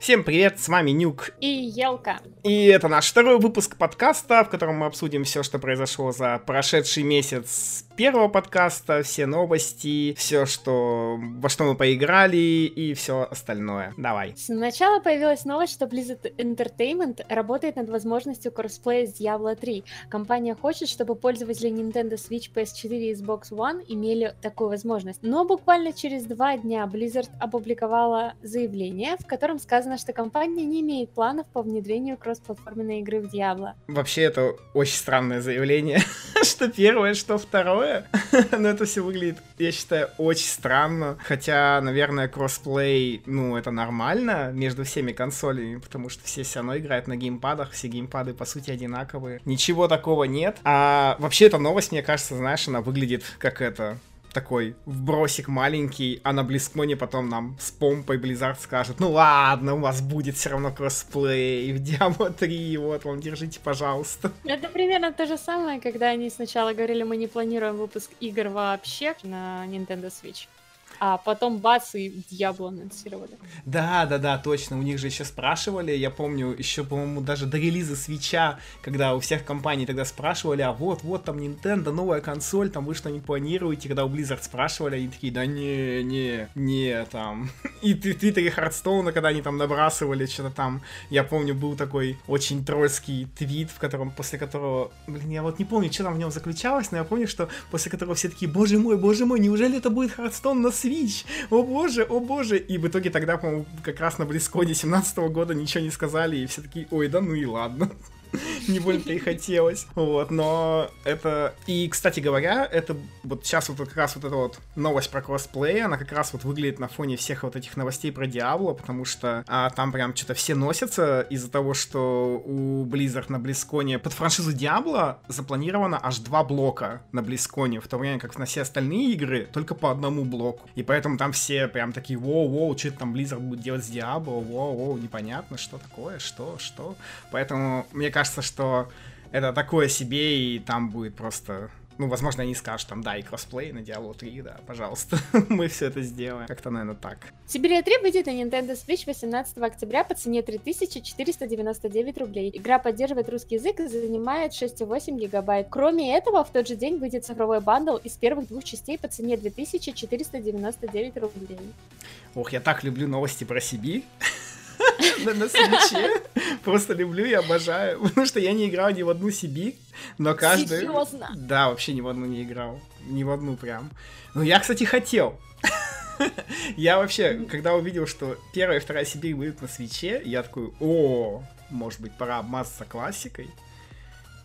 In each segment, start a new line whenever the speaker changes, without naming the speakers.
Всем привет, с вами Нюк.
И Елка.
И это наш второй выпуск подкаста, в котором мы обсудим все, что произошло за прошедший месяц первого подкаста, все новости, все, что во что мы поиграли и все остальное. Давай.
Сначала появилась новость, что Blizzard Entertainment работает над возможностью кроссплея с Diablo 3. Компания хочет, чтобы пользователи Nintendo Switch, PS4 и Xbox One имели такую возможность. Но буквально через два дня Blizzard опубликовала заявление, в котором сказано, что компания не имеет планов по внедрению кроссплатформенной игры в Diablo.
Вообще, это очень странное заявление, что первое, что второе. Но это все выглядит, я считаю, очень странно. Хотя, наверное, кроссплей, ну, это нормально между всеми консолями, потому что все все равно играют на геймпадах, все геймпады, по сути, одинаковые. Ничего такого нет. А вообще, эта новость, мне кажется, знаешь, она выглядит как это такой вбросик маленький, а на BlizzCon е потом нам с помпой Blizzard скажет, ну ладно, у вас будет все равно кроссплей в Diablo 3, вот вам, держите, пожалуйста.
Это примерно то же самое, когда они сначала говорили, мы не планируем выпуск игр вообще на Nintendo Switch а потом бац, и Диабло анонсировали.
Да, да, да, точно, у них же еще спрашивали, я помню, еще, по-моему, даже до релиза свеча, когда у всех компаний тогда спрашивали, а вот, вот там Nintendo, новая консоль, там вы что не планируете, когда у Blizzard спрашивали, они такие, да не, не, не, там, и в Твиттере Хардстоуна, когда они там набрасывали что-то там, я помню, был такой очень тролльский твит, в котором, после которого, блин, я вот не помню, что там в нем заключалось, но я помню, что после которого все такие, боже мой, боже мой, неужели это будет Hearthstone на Switch е? Switch, о боже, о боже. И в итоге тогда, по-моему, как раз на BlizzCon е 17 года ничего не сказали, и все такие, ой, да ну и ладно. не больно-то и хотелось. Вот, но это... И, кстати говоря, это вот сейчас вот как раз вот эта вот новость про кроссплей, она как раз вот выглядит на фоне всех вот этих новостей про Diablo, потому что а, там прям что-то все носятся из-за того, что у Blizzard на BlizzCon е под франшизу Diablo запланировано аж два блока на BlizzCon е, в то время как на все остальные игры только по одному блоку. И поэтому там все прям такие, воу-воу, что там Blizzard будет делать с Diablo, воу-воу, непонятно, что такое, что, что. Поэтому, мне кажется, кажется, что это такое себе, и там будет просто ну, возможно, они скажут там, да, и кроссплей на Diablo 3, да, пожалуйста, мы все это сделаем. Как-то, наверное, так.
Syberia 3 выйдет на Nintendo Switch 18 октября по цене 3499 рублей. Игра поддерживает русский язык и занимает 6,8 гигабайт. Кроме этого, в тот же день выйдет цифровой бандл из первых двух частей по цене 2499 рублей.
Ох, я так люблю новости про Сибирь. на, на свече. Просто люблю и обожаю. Потому что я не играл ни в одну Сибирь, но каждый...
Серьезно?
Да, вообще ни в одну не играл. Ни в одну прям. Ну, я, кстати, хотел. Я вообще, когда увидел, что первая и вторая Сибирь выйдут на свече, я такой, о, может быть, пора обмазаться классикой.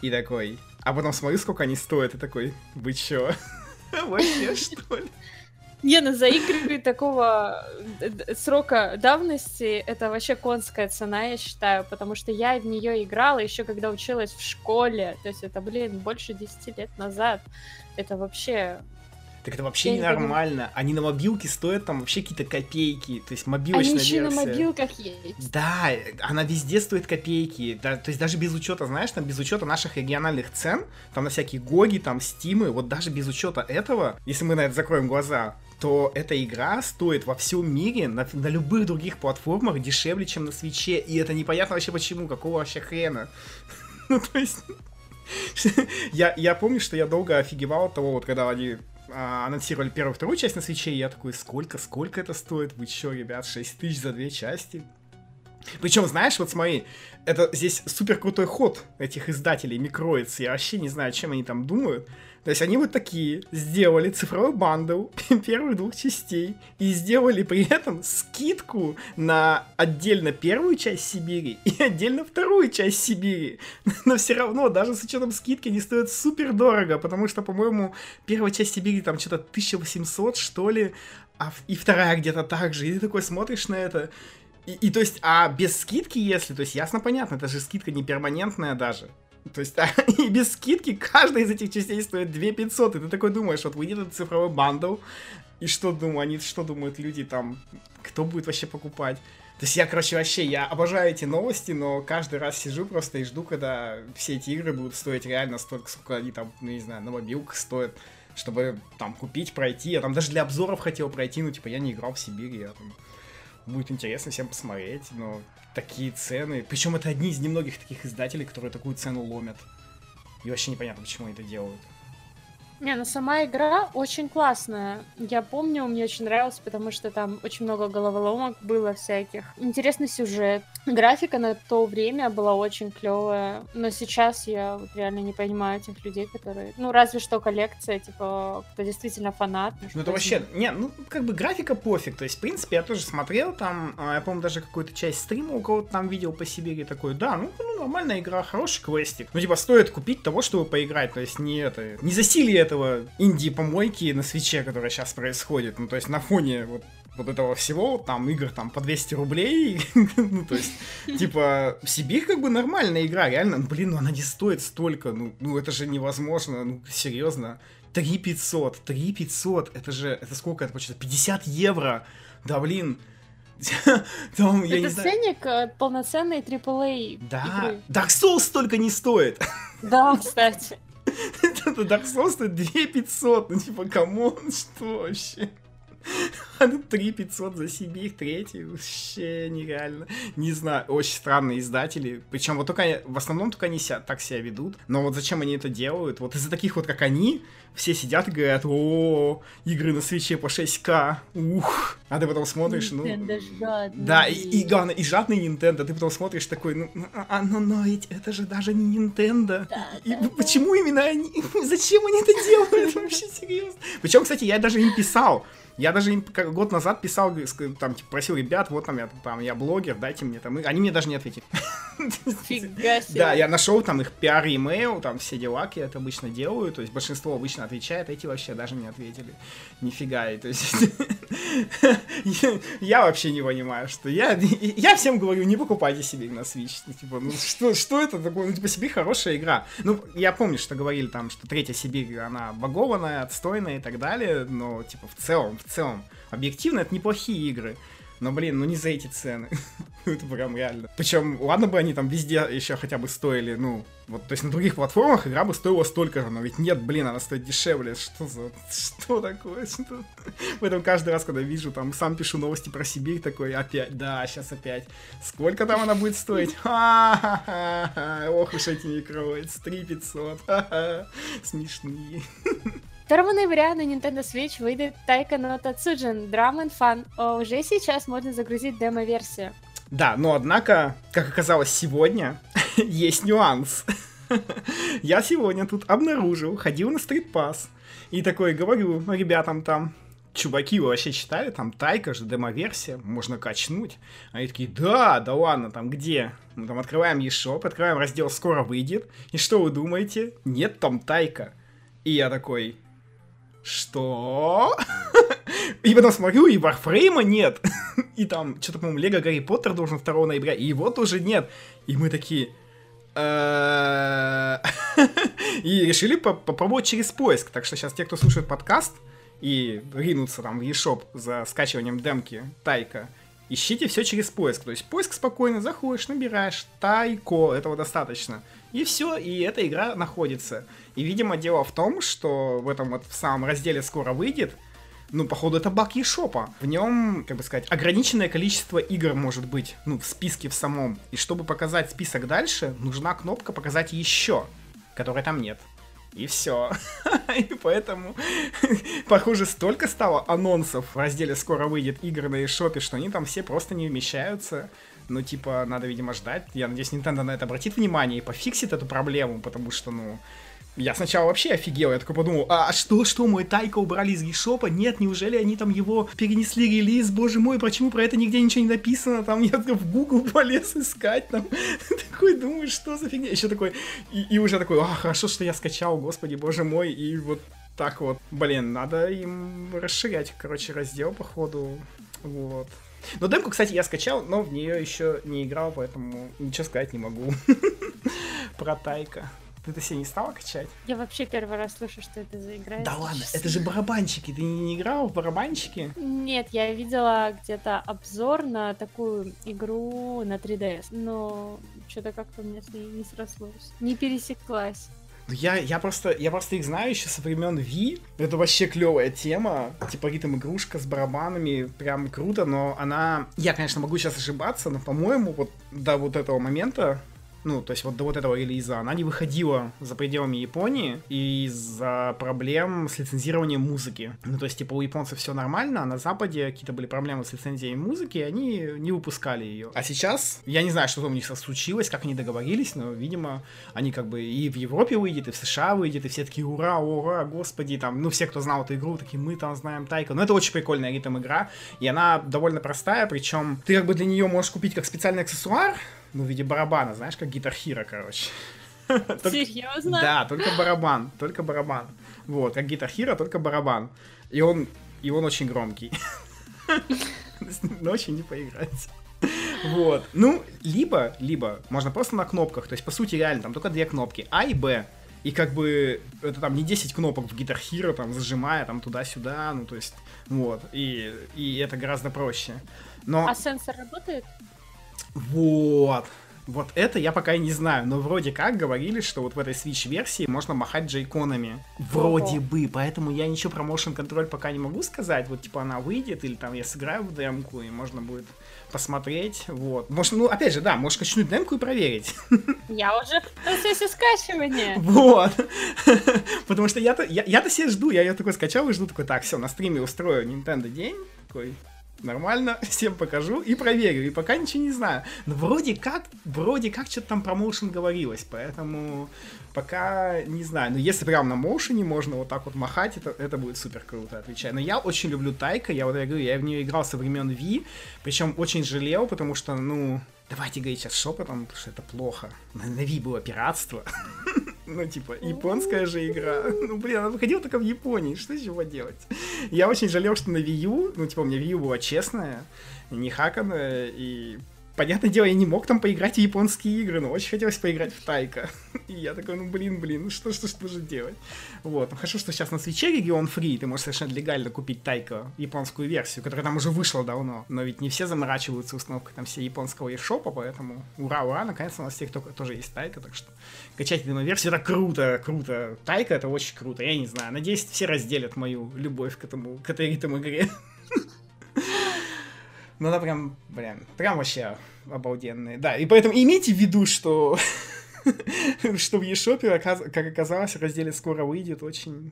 И такой, а потом смотрю, сколько они стоят, и такой, вы чё? Вообще, что ли?
Не, ну за игры такого э, срока давности это вообще конская цена, я считаю, потому что я в нее играла еще когда училась в школе. То есть это, блин, больше 10 лет назад. Это вообще
так это вообще ненормально. Они на мобилке стоят там вообще какие-то копейки. То есть мобилочная Они еще
версия. на мобилках есть.
Да, она везде стоит копейки. Да, то есть даже без учета, знаешь, там без учета наших региональных цен, там на всякие гоги, там стимы, вот даже без учета этого, если мы на это закроем глаза, то эта игра стоит во всем мире на, на любых других платформах дешевле, чем на свече. И это непонятно вообще почему, какого вообще хрена. ну, то есть... я, я помню, что я долго офигевал от того, вот когда они а, анонсировали первую вторую часть на свече, и я такой, сколько, сколько это стоит? Вы чё, ребят, 6 тысяч за две части? Причем, знаешь, вот смотри, это здесь супер крутой ход этих издателей, Микроиц. Я вообще не знаю, чем они там думают. То есть они вот такие сделали цифровой бандл первых двух частей и сделали при этом скидку на отдельно первую часть Сибири и отдельно вторую часть Сибири. Но все равно, даже с учетом скидки, они стоят супер дорого, потому что, по-моему, первая часть Сибири там что-то 1800, что ли, а и вторая где-то так же. И ты такой смотришь на это, и, и то есть, а без скидки, если, то есть ясно понятно, это же скидка не перманентная даже. То есть, а, и без скидки каждая из этих частей стоит 2 500, и ты такой думаешь, вот выйдет этот цифровой бандл, и что думаю, они что думают люди там, кто будет вообще покупать? То есть я, короче, вообще, я обожаю эти новости, но каждый раз сижу просто и жду, когда все эти игры будут стоить реально столько, сколько они там, ну, не знаю, на мобилках стоят, чтобы там купить, пройти. Я там даже для обзоров хотел пройти, ну, типа, я не играл в Сибири, я там будет интересно всем посмотреть, но такие цены. Причем это одни из немногих таких издателей, которые такую цену ломят. И вообще непонятно, почему они это делают.
Не, ну сама игра очень классная. Я помню, мне очень нравилось, потому что там очень много головоломок было всяких. Интересный сюжет. Графика на то время была очень клевая, но сейчас я вот реально не понимаю этих людей, которые... Ну, разве что коллекция, типа, кто действительно фанат.
Ну, это вообще... Не, ну, как бы графика пофиг. То есть, в принципе, я тоже смотрел там, а, я помню, даже какую-то часть стрима у кого-то там видел по Сибири такой, да, ну, ну, нормальная игра, хороший квестик. Ну, типа, стоит купить того, чтобы поиграть. То есть, не это... Не засилие этого инди-помойки на свече, которая сейчас происходит. Ну, то есть, на фоне вот вот этого всего, там игр там по 200 рублей, ну, то есть, типа, Сибирь как бы нормальная игра, реально, ну, блин, ну она не стоит столько, ну, ну это же невозможно, ну, серьезно. 3 500, 3 500, это же, это сколько это получается, 50 евро, да, блин,
там, я это не ценник э, полноценной AAA
Да, игры. Dark Souls столько не стоит.
Да, кстати.
Dark Souls стоит 2 500, ну типа, come on, что вообще? А тут 3 500 за Syberia, третий, вообще нереально. Не знаю, очень странные издатели. Причем вот только, в основном только они себя, так себя ведут. Но вот зачем они это делают? Вот из-за таких вот, как они, все сидят и говорят, о, игры на свече по 6К, ух. А ты потом смотришь, ну... Да, и, и главное, и жадный Nintendo, ты потом смотришь такой, ну, ну а, ну, но ведь это же даже не Nintendo. Да, и, да, почему да. именно они, зачем они это делают вообще, серьезно? Причем, кстати, я даже им писал, я даже им год назад писал, там, типа, просил ребят, вот там я, там, я блогер, дайте мне там. Они мне даже не ответили.
Фига себе.
Да, я нашел там их пиар имейл, там все дела, я это обычно делаю, то есть большинство обычно отвечает, эти вообще даже не ответили. Нифига, и то есть я вообще не понимаю, что я, я всем говорю, не покупайте себе на Switch, ну, типа, ну что, что это такое, ну типа Сибирь хорошая игра. Ну, я помню, что говорили там, что третья Сибирь, она багованная, отстойная и так далее, но типа в целом, в целом, объективно это неплохие игры. Но, блин, ну не за эти цены. это прям реально. Причем, ладно бы они там везде еще хотя бы стоили, ну, вот, то есть на других платформах игра бы стоила столько же, но ведь нет, блин, она стоит дешевле. Что за... Что такое? Что? Поэтому каждый раз, когда вижу, там, сам пишу новости про Сибирь, такой, опять, да, сейчас опять. Сколько там она будет стоить? Ох уж эти микроиds, 3 500. Смешные.
2 ноября на Nintendo Switch выйдет Taika no Tatsujin Drum and Fun. Уже сейчас можно загрузить демо-версию.
Да, но однако, как оказалось сегодня, есть нюанс. Я сегодня тут обнаружил, ходил на стрит-пас и такой говорю ребятам там, чуваки, вы вообще читали, там Тайка же, демо-версия, можно качнуть. Они такие, да, да ладно, там где? Мы там открываем eShop, открываем раздел «Скоро выйдет», и что вы думаете? Нет там Тайка. И я такой, что? И потом смотрю, и Варфрейма нет. И там, что-то, по-моему, Лего Гарри Поттер должен 2 ноября, и его тоже нет. И мы такие... «Э, и решили попробовать через поиск. Так что сейчас те, кто слушает подкаст и ринутся там в eShop за скачиванием демки Тайка, ищите все через поиск. То есть поиск спокойно заходишь, набираешь Тайко, этого достаточно. И все, и эта игра находится. И, видимо, дело в том, что в этом вот в самом разделе скоро выйдет, ну, походу, это баг eShop. В нем, как бы сказать, ограниченное количество игр может быть, ну, в списке в самом. И чтобы показать список дальше, нужна кнопка «Показать еще», которой там нет. И все. И поэтому, похоже, столько стало анонсов в разделе «Скоро выйдет игры на eShop», что они там все просто не вмещаются. Ну, типа, надо, видимо, ждать. Я надеюсь, Nintendo на это обратит внимание и пофиксит эту проблему, потому что, ну, я сначала вообще офигел, я такой подумал, а что, что, мой Тайка убрали из гейшопа? Нет, неужели они там его перенесли релиз? Боже мой, почему про это нигде ничего не написано? Там я в Google полез искать, там такой думаю, что за фигня? Еще такой, и, и уже такой, а, хорошо, что я скачал, господи, боже мой, и вот так вот. Блин, надо им расширять, короче, раздел, походу, вот. Но демку, кстати, я скачал, но в нее еще не играл, поэтому ничего сказать не могу. Про Тайка. Ты это себе не стала качать?
Я вообще первый раз слышу, что это за игра.
Да ладно, это же барабанщики. Ты не, не играл в барабанщики?
Нет, я видела где-то обзор на такую игру на 3DS, но что-то как-то у меня с ней не срослось. Не пересеклась.
Ну, я, я просто, я просто их знаю еще со времен Ви. Это вообще клевая тема. Типа ритм игрушка с барабанами. Прям круто, но она... Я, конечно, могу сейчас ошибаться, но, по-моему, вот до вот этого момента ну, то есть вот до вот этого релиза, она не выходила за пределами Японии из-за проблем с лицензированием музыки. Ну, то есть, типа, у японцев все нормально, а на Западе какие-то были проблемы с лицензией музыки, и они не выпускали ее. А сейчас, я не знаю, что там у них случилось, как они договорились, но, видимо, они как бы и в Европе выйдет, и в США выйдет, и все такие, ура, ура, господи, там, ну, все, кто знал эту игру, такие, мы там знаем Тайка. Но это очень прикольная ритм игра, и она довольно простая, причем ты как бы для нее можешь купить как специальный аксессуар, ну, в виде барабана, знаешь, как Guitar Hero, короче.
Серьезно?
Да, только барабан, только барабан. Вот, как Guitar Hero, только барабан. И он, и он очень громкий. Ночью не поиграть. Вот. Ну, либо, либо можно просто на кнопках. То есть, по сути, реально, там только две кнопки. А и Б. И как бы это там не 10 кнопок в Guitar Hero, там, зажимая там туда-сюда, ну, то есть, вот. И, и это гораздо проще. Но...
А сенсор работает?
Вот. Вот это я пока и не знаю, но вроде как говорили, что вот в этой Switch-версии можно махать джейконами. Вроде Ого. бы, поэтому я ничего про Motion Control пока не могу сказать. Вот типа она выйдет, или там я сыграю в демку, и можно будет посмотреть. Вот. Может, ну, опять же, да, можешь качнуть демку и проверить.
Я уже в процессе скачивания.
Вот. Потому что я-то, я, я-то себе жду, я ее такой скачал и жду, такой, так, все, на стриме устрою Nintendo день, такой, нормально, всем покажу и проверю, и пока ничего не знаю. Но вроде как, вроде как что-то там про моушен говорилось, поэтому пока не знаю. Но если прям на моушене можно вот так вот махать, это, это будет супер круто, отвечаю. Но я очень люблю Тайка, я вот я говорю, я в нее играл со времен Ви, причем очень жалел, потому что, ну, давайте говорить сейчас шепотом, потому что это плохо. На, на Ви было пиратство. Ну, типа, японская же игра. Ну, блин, она выходила только в Японии. Что еще делать? Я очень жалел, что на Wii U, ну, типа, у меня Wii U была честная, не хаканная, и понятное дело, я не мог там поиграть в японские игры, но очень хотелось поиграть в Тайка. И я такой, ну блин, блин, ну что, что, что же делать? Вот, ну хорошо, что сейчас на свече регион фри, ты можешь совершенно легально купить Тайка, японскую версию, которая там уже вышла давно. Но ведь не все заморачиваются установкой там все японского eShop, поэтому ура, ура, наконец-то у нас всех только тоже есть Тайка, так что качайте демо-версию, это круто, круто. Тайка это очень круто, я не знаю, надеюсь, все разделят мою любовь к этому, к этой ритм игре. Ну, она прям, блин, прям вообще обалденная. Да, и поэтому имейте в виду, что что в eShop, как оказалось, в разделе скоро выйдет очень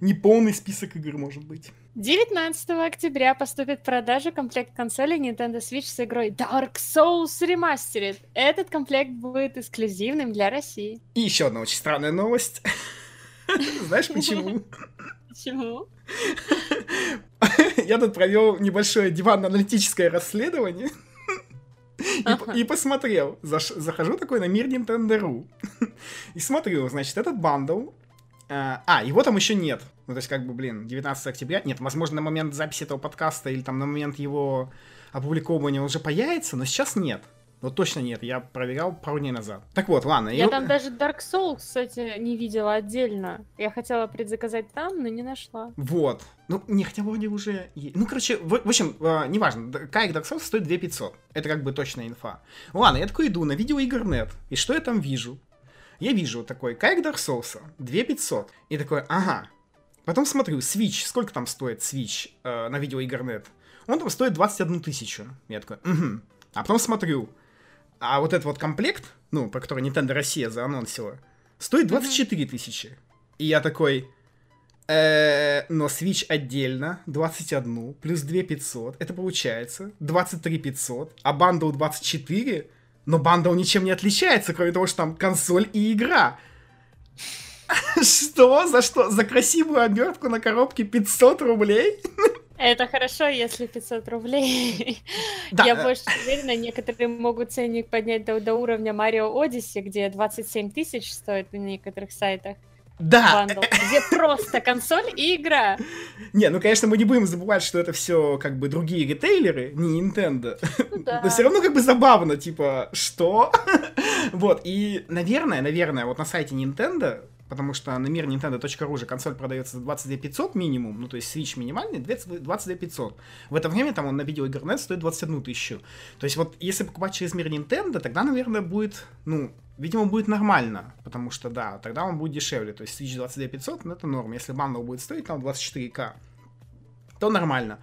неполный список игр, может быть.
19 октября поступит в продажу комплект консоли Nintendo Switch с игрой Dark Souls Remastered. Этот комплект будет эксклюзивным для России.
И еще одна очень странная новость. Знаешь почему?
Почему?
Я тут провел небольшое диванно-аналитическое расследование. И, ага. и посмотрел. Заш, захожу такой на мир Nintendo.ru. и смотрю, значит, этот бандл. А, а, его там еще нет. Ну, то есть, как бы, блин, 19 октября. Нет, возможно, на момент записи этого подкаста или там на момент его опубликовывания уже появится, но сейчас нет. Вот точно нет, я проверял пару дней назад. Так вот, ладно.
Я и... там даже Dark Souls, кстати, не видела отдельно. Я хотела предзаказать там, но не нашла.
Вот. Ну, не, хотя вроде уже... Ну, короче, в, в общем, э, неважно. Кайк Dark Souls стоит 2500. Это как бы точная инфа. Ладно, я такой иду на видеоигрнет. И что я там вижу? Я вижу такой Кайк Dark Souls 2500. И такой, ага. Потом смотрю, Switch. Сколько там стоит Switch э, на видеоигрнет? Он там стоит 21 тысячу. Я такой, угу. А потом смотрю, а вот этот вот комплект, ну, про который Nintendo Россия заанонсила, стоит 24 тысячи. И я такой, э, но Switch отдельно 21, плюс 2 500, это получается 23 500, а бандл 24, но бандл ничем не отличается, кроме того, что там консоль и игра. Что? За что? За красивую обертку на коробке 500 рублей?
Это хорошо, если 500 рублей. Да. Я больше уверена, некоторые могут ценник поднять до, до уровня Mario Odyssey, где 27 тысяч стоит на некоторых сайтах.
Да.
Бандл, где просто консоль и игра.
Не, ну, конечно, мы не будем забывать, что это все как бы другие ритейлеры, не Nintendo. Ну, да. Но все равно как бы забавно, типа, что? вот, и, наверное, наверное, вот на сайте Nintendo потому что на мир Nintendo.ru же консоль продается за 22 500 минимум, ну, то есть Switch минимальный, 22 500. В это время там он на videoigr.net стоит 21 тысячу. То есть вот если покупать через мир Nintendo, тогда, наверное, будет, ну, видимо, будет нормально, потому что, да, тогда он будет дешевле. То есть Switch 22 500, ну, это норм. Если бандл будет стоить там 24к, то нормально.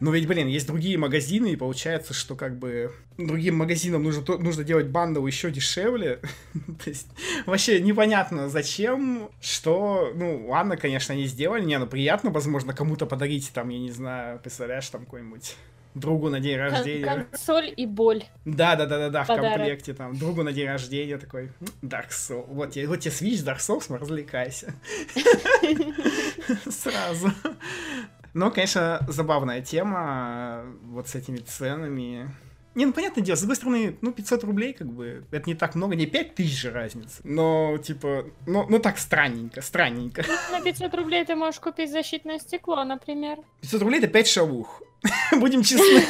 Но ведь, блин, есть другие магазины, и получается, что как бы другим магазинам нужно, нужно делать бандл еще дешевле. То есть вообще непонятно зачем, что, ну, ладно, конечно, они сделали, не, ну приятно, возможно, кому-то подарить, там, я не знаю, представляешь, там какой-нибудь другу на день рождения.
Консоль и боль.
Да, да, да, да, да, в комплекте там другу на день рождения такой Dark Souls. Вот тебе, вот тебе Switch Dark Souls, развлекайся. Сразу. Но, конечно, забавная тема вот с этими ценами. Не, ну, понятное дело, с другой стороны, ну, 500 рублей, как бы, это не так много, не 5 тысяч же разница. Но, типа, ну, ну так странненько, странненько.
На 500 рублей ты можешь купить защитное стекло, например.
500 рублей это 5 шавух. Будем честны.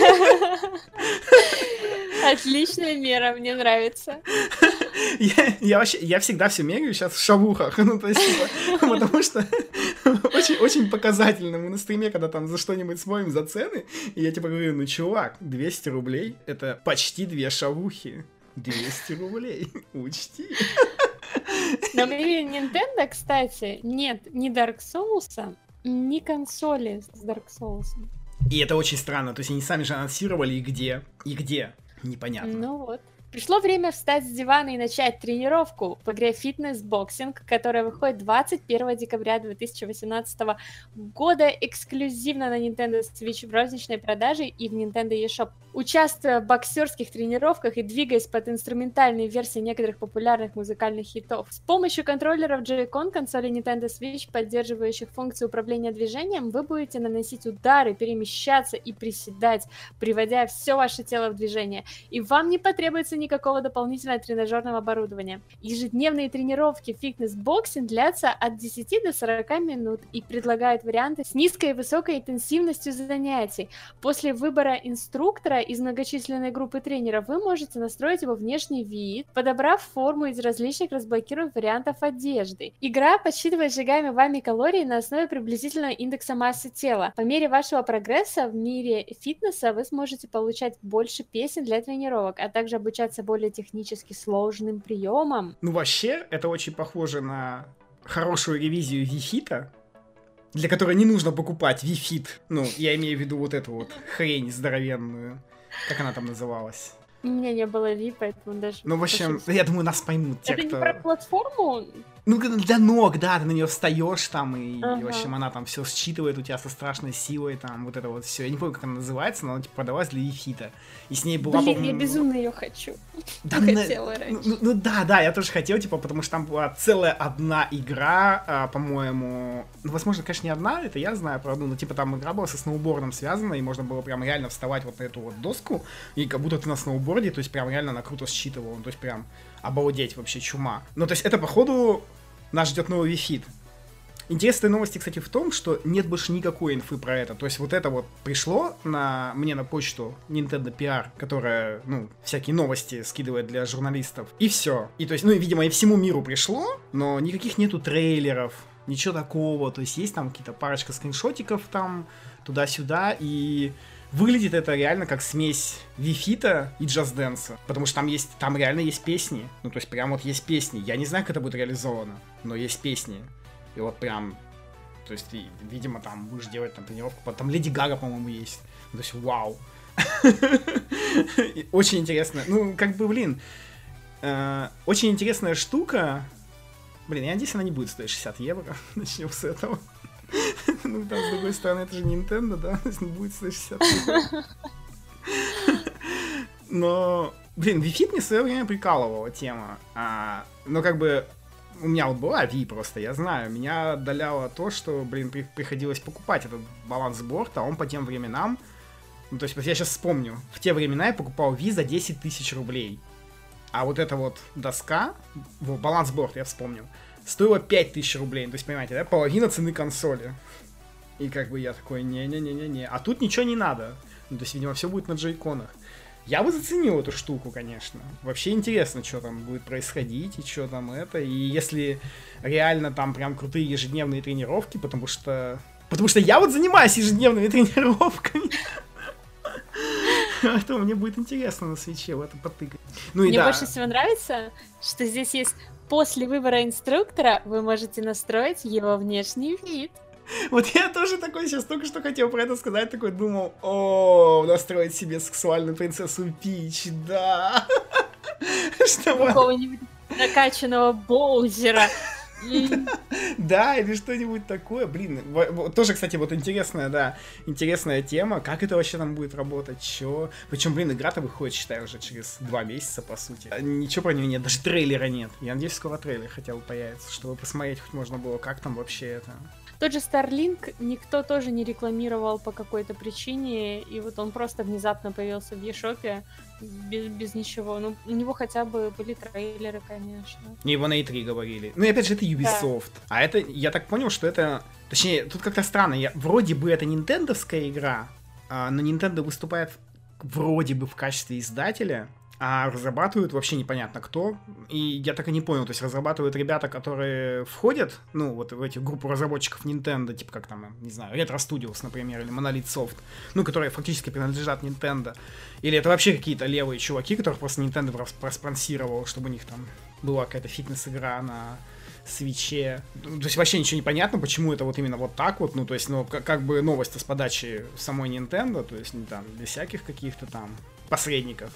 Отличная мера, мне нравится.
Я, я вообще, я всегда все меряю сейчас в шавухах, ну, то есть, типа, потому что очень, очень показательно. Мы на стриме, когда там за что-нибудь смотрим за цены, и я типа говорю, ну, чувак, 200 рублей, это почти две шавухи. 200 рублей, учти.
На мире Nintendo, кстати, нет ни Dark Souls, ни консоли с Dark Souls.
И это очень странно, то есть они сами же анонсировали и где, и где, непонятно.
Ну вот. Пришло время встать с дивана и начать тренировку в игре Boxing, которая выходит 21 декабря 2018 года эксклюзивно на Nintendo Switch в розничной продаже и в Nintendo eShop. Участвуя в боксерских тренировках и двигаясь под инструментальные версии некоторых популярных музыкальных хитов, с помощью контроллеров Joy-Con консоли Nintendo Switch, поддерживающих функции управления движением, вы будете наносить удары, перемещаться и приседать, приводя все ваше тело в движение. И вам не потребуется никакого дополнительного тренажерного оборудования. Ежедневные тренировки Fitness Boxing длятся от 10 до 40 минут и предлагают варианты с низкой и высокой интенсивностью занятий. После выбора инструктора из многочисленной группы тренеров вы можете настроить его внешний вид, подобрав форму из различных разблокируемых вариантов одежды. Игра подсчитывает сжигаемые вами калории на основе приблизительного индекса массы тела. По мере вашего прогресса в мире фитнеса вы сможете получать больше песен для тренировок, а также обучаться более технически сложным приемам.
Ну вообще, это очень похоже на хорошую ревизию Вихита, для которой не нужно покупать Вифит. Ну, я имею в виду вот эту вот хрень здоровенную. Как она там называлась?
У меня не было Ви, поэтому даже...
Ну, в общем, я думаю, нас поймут те,
Это
кто...
не про платформу?
Ну, для ног, да, ты на нее встаешь там, и, ага. и, в общем, она там все считывает у тебя со страшной силой, там, вот это вот все. Я не помню, как она называется, но она, типа, продавалась для Ефита. И с ней была,
Блин, я безумно ее хочу.
Да, на... хотела ну, раньше. Ну, ну, да, да, я тоже хотел, типа, потому что там была целая одна игра, а, по-моему, ну, возможно, конечно, не одна, это я знаю про одну, но, типа, там игра была со сноубордом связана, и можно было прям реально вставать вот на эту вот доску, и как будто ты на сноуборде, то есть прям реально она круто считывала, то есть прям обалдеть вообще чума. Ну, то есть это, походу, нас ждет новый вифит. Интересные новости, кстати, в том, что нет больше никакой инфы про это. То есть вот это вот пришло на мне на почту Nintendo PR, которая, ну, всякие новости скидывает для журналистов. И все. И то есть, ну, и, видимо, и всему миру пришло, но никаких нету трейлеров, ничего такого. То есть есть там какие-то парочка скриншотиков там туда-сюда, и Выглядит это реально как смесь Вифита и Dance. Потому что там есть, там реально есть песни. Ну, то есть прям вот есть песни. Я не знаю, как это будет реализовано, но есть песни. И вот прям, то есть, видимо, там будешь делать там тренировку. Там Леди Гага, по-моему, есть. Ну, то есть, вау. Очень интересно. Ну, как бы, блин, э, очень интересная штука. Блин, я надеюсь, она не будет стоить 60 евро. Начнем с этого. Ну, да, с другой стороны, это же Nintendo, да? Не будет 160 Но, блин, Wii Fit в свое время прикалывала тема. А, но как бы у меня вот была Wii просто, я знаю, меня отдаляло то, что, блин, при, приходилось покупать этот баланс борта, а он по тем временам, ну, то есть, я сейчас вспомню, в те времена я покупал Wii за 10 тысяч рублей. А вот эта вот доска, вот, баланс борт, я вспомнил, стоила 5000 рублей. То есть, понимаете, да, половина цены консоли. И как бы я такой, не-не-не-не-не. А тут ничего не надо. Ну, то есть, видимо, все будет на джейконах. Я бы заценил эту штуку, конечно. Вообще интересно, что там будет происходить и что там это. И если реально там прям крутые ежедневные тренировки, потому что... Потому что я вот занимаюсь ежедневными тренировками. То мне будет интересно на свече в это потыкать.
Ну, и мне да. больше всего нравится, что здесь есть после выбора инструктора вы можете настроить его внешний вид.
Вот я тоже такой сейчас только что хотел про это сказать, такой думал, о, настроить себе сексуальную принцессу Пич, да.
Чтобы... Какого-нибудь накачанного Боузера.
Да, или что-нибудь такое. Блин, тоже, кстати, вот интересная, да, интересная тема. Как это вообще там будет работать? Чё? Причем, блин, игра-то выходит, считаю, уже через два месяца, по сути. Ничего про нее нет, даже трейлера нет. Я надеюсь, скоро трейлер хотя бы появится, чтобы посмотреть хоть можно было, как там вообще это.
Тот же Starlink никто тоже не рекламировал по какой-то причине, и вот он просто внезапно появился в eShop без, без ничего. Ну, у него хотя бы были трейлеры, конечно.
Не, его на E3 говорили. Ну и опять же, это Ubisoft. Да. А это, я так понял, что это... Точнее, тут как-то странно. Я... Вроде бы это нинтендовская игра, а, но Nintendo выступает вроде бы в качестве издателя, а разрабатывают вообще непонятно кто. И я так и не понял, то есть разрабатывают ребята, которые входят, ну, вот в эти группу разработчиков Nintendo, типа как там, не знаю, Retro Studios, например, или Monolith Soft, ну, которые фактически принадлежат Nintendo. Или это вообще какие-то левые чуваки, которых просто Nintendo проспонсировал, чтобы у них там была какая-то фитнес-игра на свече. Ну, то есть вообще ничего не понятно, почему это вот именно вот так вот. Ну, то есть, ну, как, как бы новость с подачи самой Nintendo, то есть, не там, без всяких каких-то там посредников.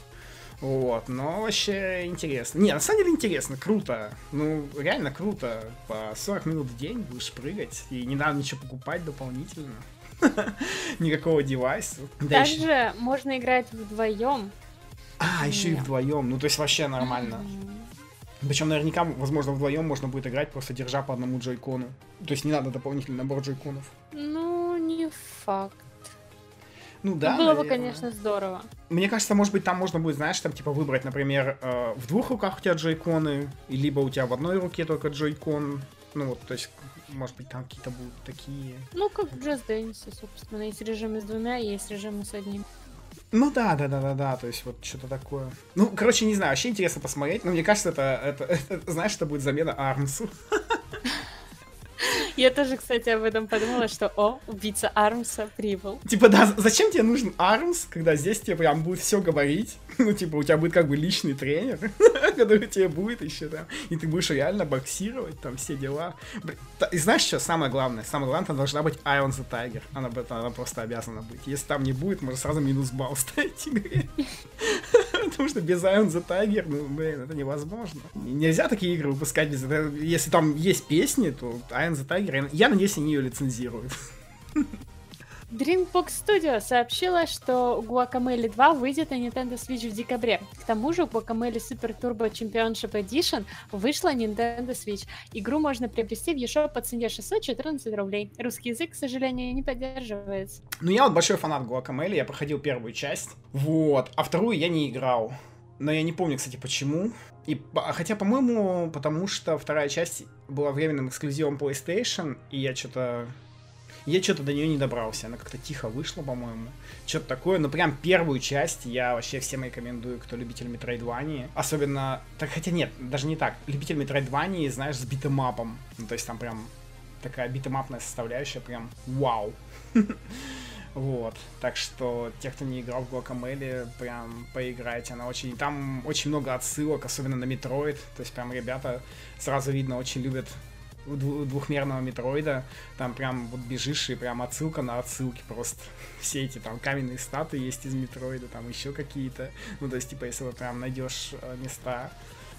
Вот, но вообще интересно. Не, на самом деле интересно, круто. Ну, реально круто. По 40 минут в день будешь прыгать, и не надо ничего покупать дополнительно. Никакого девайса.
Также можно играть вдвоем.
А, еще и вдвоем. Ну, то есть вообще нормально. Причем наверняка, возможно, вдвоем можно будет играть, просто держа по одному джойкону. То есть не надо дополнительный набор джойконов.
Ну, не факт.
Ну да.
было наверное. бы, конечно, здорово.
Мне кажется, может быть, там можно будет, знаешь, там типа выбрать, например, э, в двух руках у тебя джойконы, либо у тебя в одной руке только джойкон. Ну вот, то есть, может быть, там какие-то будут такие.
Ну, как в Just Dance, собственно. Есть режимы с двумя, есть режимы с одним.
Ну да, да, да, да, да, то есть вот что-то такое. Ну, короче, не знаю, вообще интересно посмотреть, но мне кажется, это, это, это знаешь, это будет замена Армсу.
Я тоже, кстати, об этом подумала, что, о, убийца Армса прибыл.
Типа, да, зачем тебе нужен Армс, когда здесь тебе прям будет все говорить? Ну, типа, у тебя будет как бы личный тренер, который тебе будет еще там, и ты будешь реально боксировать, там, все дела. И знаешь что, самое главное? Самое главное, должна быть Iron the Tiger. Она, она просто обязана быть. Если там не будет, можно сразу минус балл ставить игре. Потому что без Iron the Tiger, ну, блин, это невозможно. Нельзя такие игры выпускать без этого. Если там есть песни, то Iron the Tiger, я надеюсь, они ее лицензируют.
Dreambox Studio сообщила, что Guacamole 2 выйдет на Nintendo Switch в декабре. К тому же Guacamole Super Turbo Championship Edition вышла на Nintendo Switch. Игру можно приобрести в eShop по цене 614 рублей. Русский язык, к сожалению, не поддерживается.
Ну, я вот большой фанат Guacamole, я проходил первую часть. Вот. А вторую я не играл. Но я не помню, кстати, почему. И, хотя, по-моему, потому что вторая часть была временным эксклюзивом PlayStation, и я что-то я что-то до нее не добрался. Она как-то тихо вышла, по-моему. Что-то такое. Но прям первую часть я вообще всем рекомендую, кто любитель Метроидвании. Особенно... Так, хотя нет, даже не так. Любитель Метроидвании, знаешь, с битэмапом. Ну, то есть там прям такая beat 'em up ная составляющая, прям вау. Вот. Так что те, кто не играл в Guacamelee, прям поиграйте. Она очень... Там очень много отсылок, особенно на Metroid. То есть прям ребята сразу видно очень любят двухмерного Metroid а, там прям вот бежишь и прям отсылка на отсылки просто. Все эти там каменные статуи есть из Metroid а, там еще какие-то. Ну, то есть, типа, если вы прям найдешь э, места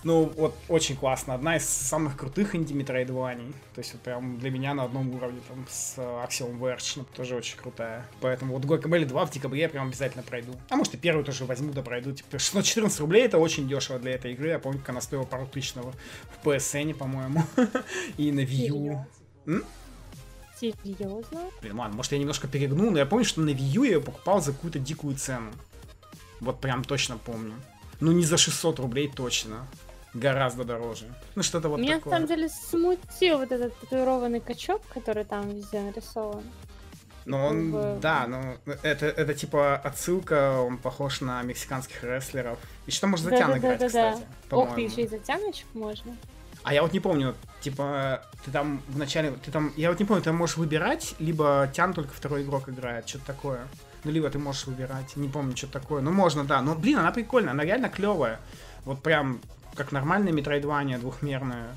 ну, вот очень классно. Одна из самых крутых инди-метроидваний. То есть, вот прям для меня на одном уровне там с Axiom Verge, ну, тоже очень крутая. Поэтому вот Guacamole 2 в декабре я прям обязательно пройду. А может и первую тоже возьму да пройду. Типа 614 рублей это очень дешево для этой игры. Я помню, как она стоила пару тысячного в PSN, по-моему. И на Wii U.
Серьезно?
Блин, ладно, может я немножко перегнул, но я помню, что на Wii U я ее покупал за какую-то дикую цену. Вот прям точно помню. Ну не за 600 рублей точно гораздо дороже. Ну, что-то вот
Меня,
такое.
на самом деле, смутил вот этот татуированный качок, который там везде нарисован.
Ну, он, в... да, ну, это, это типа отсылка, он похож на мексиканских рестлеров. И что можно затян да, играть, да, да, кстати,
да. Ох, ты еще и затяночек можно.
А я вот не помню, типа, ты там вначале, ты там, я вот не помню, ты можешь выбирать, либо тян только второй игрок играет, что-то такое. Ну, либо ты можешь выбирать, не помню, что такое. Ну, можно, да. Но, блин, она прикольная, она реально клевая. Вот прям как нормальная метроидвания двухмерная.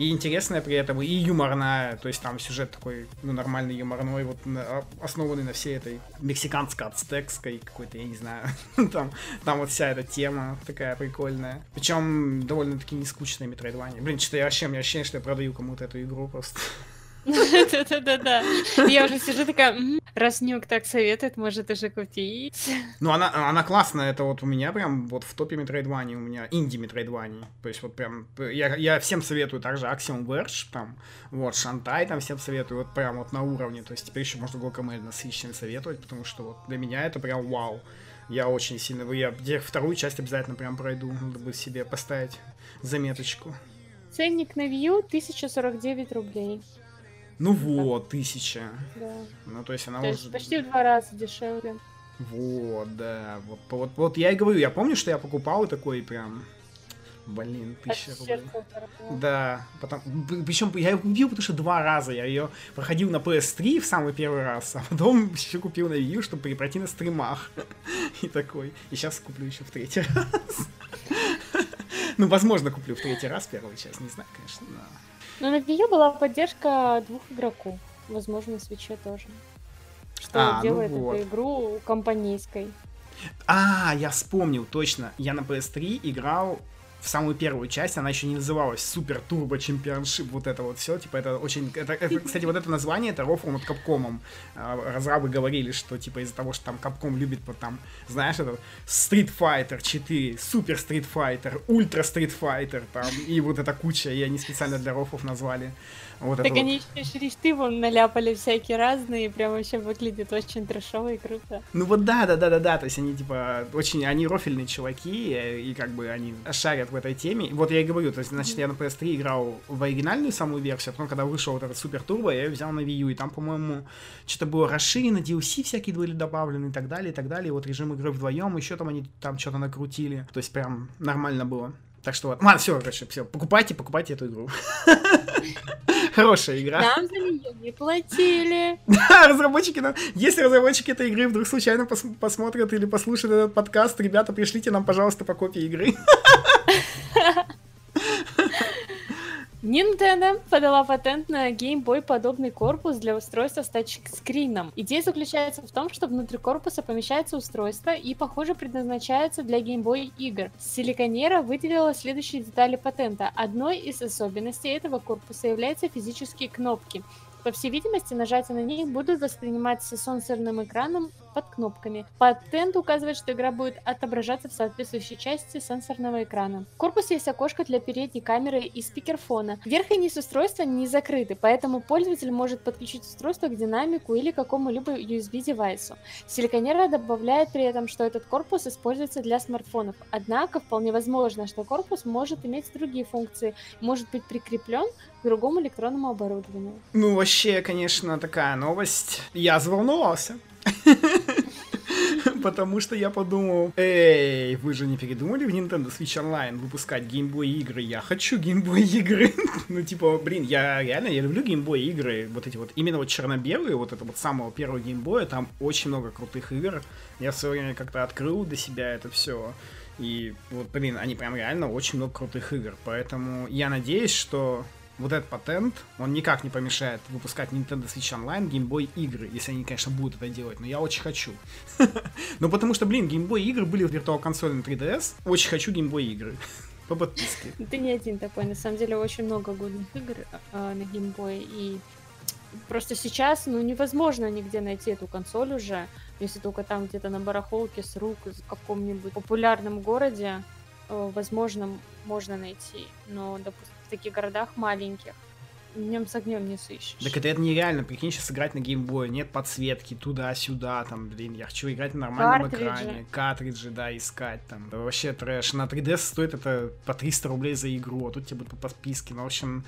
И интересная при этом, и юморная, то есть там сюжет такой, ну, нормальный юморной, вот на, основанный на всей этой мексиканско-ацтекской какой-то, я не знаю, там, там вот вся эта тема такая прикольная. Причем довольно-таки не скучная метроидвания. Блин, что-то я вообще, у меня ощущение, что я продаю кому-то эту игру просто.
Да-да-да. Я уже сижу такая, раз Нюк так советует, может уже купить.
Ну, она, она классная, это вот у меня прям вот в топе Metroidvania, у меня инди Metroidvania. То есть вот прям, я, я всем советую также Axiom Verge, там, вот, Шантай там всем советую, вот прям вот на уровне. То есть теперь еще можно Guacamole насыщенно советовать, потому что вот для меня это прям вау. Я очень сильно, я вторую часть обязательно прям пройду, надо будет себе поставить заметочку.
Ценник на View 1049 рублей.
Ну вот, тысяча.
Да.
Ну, то есть она
то
уже...
Есть почти в два раза дешевле.
Вот, да. Вот, вот, вот я и говорю, я помню, что я покупал и такой прям... Блин, тысяча рублей. Да, потом, причем я ее купил, потому что два раза я ее проходил на PS3 в самый первый раз, а потом еще купил на Wii U, чтобы пройти на стримах. И такой, и сейчас куплю еще в третий раз. Ну, возможно, куплю в третий раз первую часть, не знаю, конечно, но...
Но на Wii была поддержка двух игроков. Возможно, на свече тоже. Что а, ну делает ну вот. эту игру компанейской.
А, я вспомнил, точно. Я на PS3 играл в самую первую часть, она еще не называлась Супер Турбо Чемпионшип, вот это вот все, типа это очень, это, это, кстати, вот это название, это рофл над Капкомом. А, разрабы говорили, что типа из-за того, что там Капком любит, вот там, знаешь, это Street Fighter 4, Супер Street Fighter, Ультра Street Fighter, там, и вот эта куча, и они специально для рофлов назвали. Вот
так они вот. еще шрифты вон наляпали всякие разные, прям вообще выглядит очень трешово и круто.
Ну вот да, да, да, да, да, то есть они типа очень, они рофильные чуваки, и как бы они шарят в этой теме. Вот я и говорю, то есть, значит, я на PS3 играл в оригинальную самую версию, а потом, когда вышел вот этот Супер Турбо, я ее взял на Wii U, и там, по-моему, что-то было расширено, DLC всякие были добавлены и так далее, и так далее, и вот режим игры вдвоем, еще там они там что-то накрутили, то есть прям нормально было. Так что вот, ладно, все, короче, все, покупайте, покупайте эту игру. Хорошая игра.
Нам за нее не платили.
Да, разработчики нам... Если разработчики этой игры вдруг случайно пос посмотрят или послушают этот подкаст, ребята, пришлите нам, пожалуйста, по копии игры.
Nintendo подала патент на Game Boy подобный корпус для устройства с тачскрином. Идея заключается в том, что внутри корпуса помещается устройство и, похоже, предназначается для Game Boy игр. Силиконера выделила следующие детали патента. Одной из особенностей этого корпуса являются физические кнопки. По всей видимости, нажатия на них будут восприниматься сенсорным экраном под кнопками. Патент указывает, что игра будет отображаться в соответствующей части сенсорного экрана. В корпусе есть окошко для передней камеры и спикерфона. Верх и низ устройства не закрыты, поэтому пользователь может подключить устройство к динамику или какому-либо USB-девайсу. Силиконера добавляет при этом, что этот корпус используется для смартфонов. Однако вполне возможно, что корпус может иметь другие функции, может быть прикреплен к другому электронному оборудованию.
Ну, вообще, конечно, такая новость. Я заволновался. Потому что я подумал, эй, вы же не передумали в Nintendo Switch Online выпускать геймбой игры? Я хочу геймбой игры. ну, типа, блин, я реально, я люблю геймбой игры. Вот эти вот, именно вот черно-белые, вот это вот самого первого геймбоя, там очень много крутых игр. Я в свое время как-то открыл для себя это все. И вот, блин, они прям реально очень много крутых игр. Поэтому я надеюсь, что вот этот патент, он никак не помешает выпускать Nintendo Switch Online Game Boy игры, если они, конечно, будут это делать, но я очень хочу. ну, потому что, блин, Game Boy игры были в Virtual Console на 3DS, очень хочу Game Boy игры. По подписке.
Ты не один такой, на самом деле очень много годных игр э, на Game Boy, и просто сейчас, ну, невозможно нигде найти эту консоль уже, если только там где-то на барахолке с рук в каком-нибудь популярном городе, э, возможно, можно найти, но, допустим, таких городах маленьких. Днем с огнем не сыщешь.
Так это, это нереально, прикинь, сейчас играть на геймбое, нет подсветки, туда-сюда, там, блин, я хочу играть на нормальном картриджи. экране, картриджи, да, искать, там, да, вообще трэш. На 3DS стоит это по 300 рублей за игру, а тут тебе будут по подписке, ну, в общем,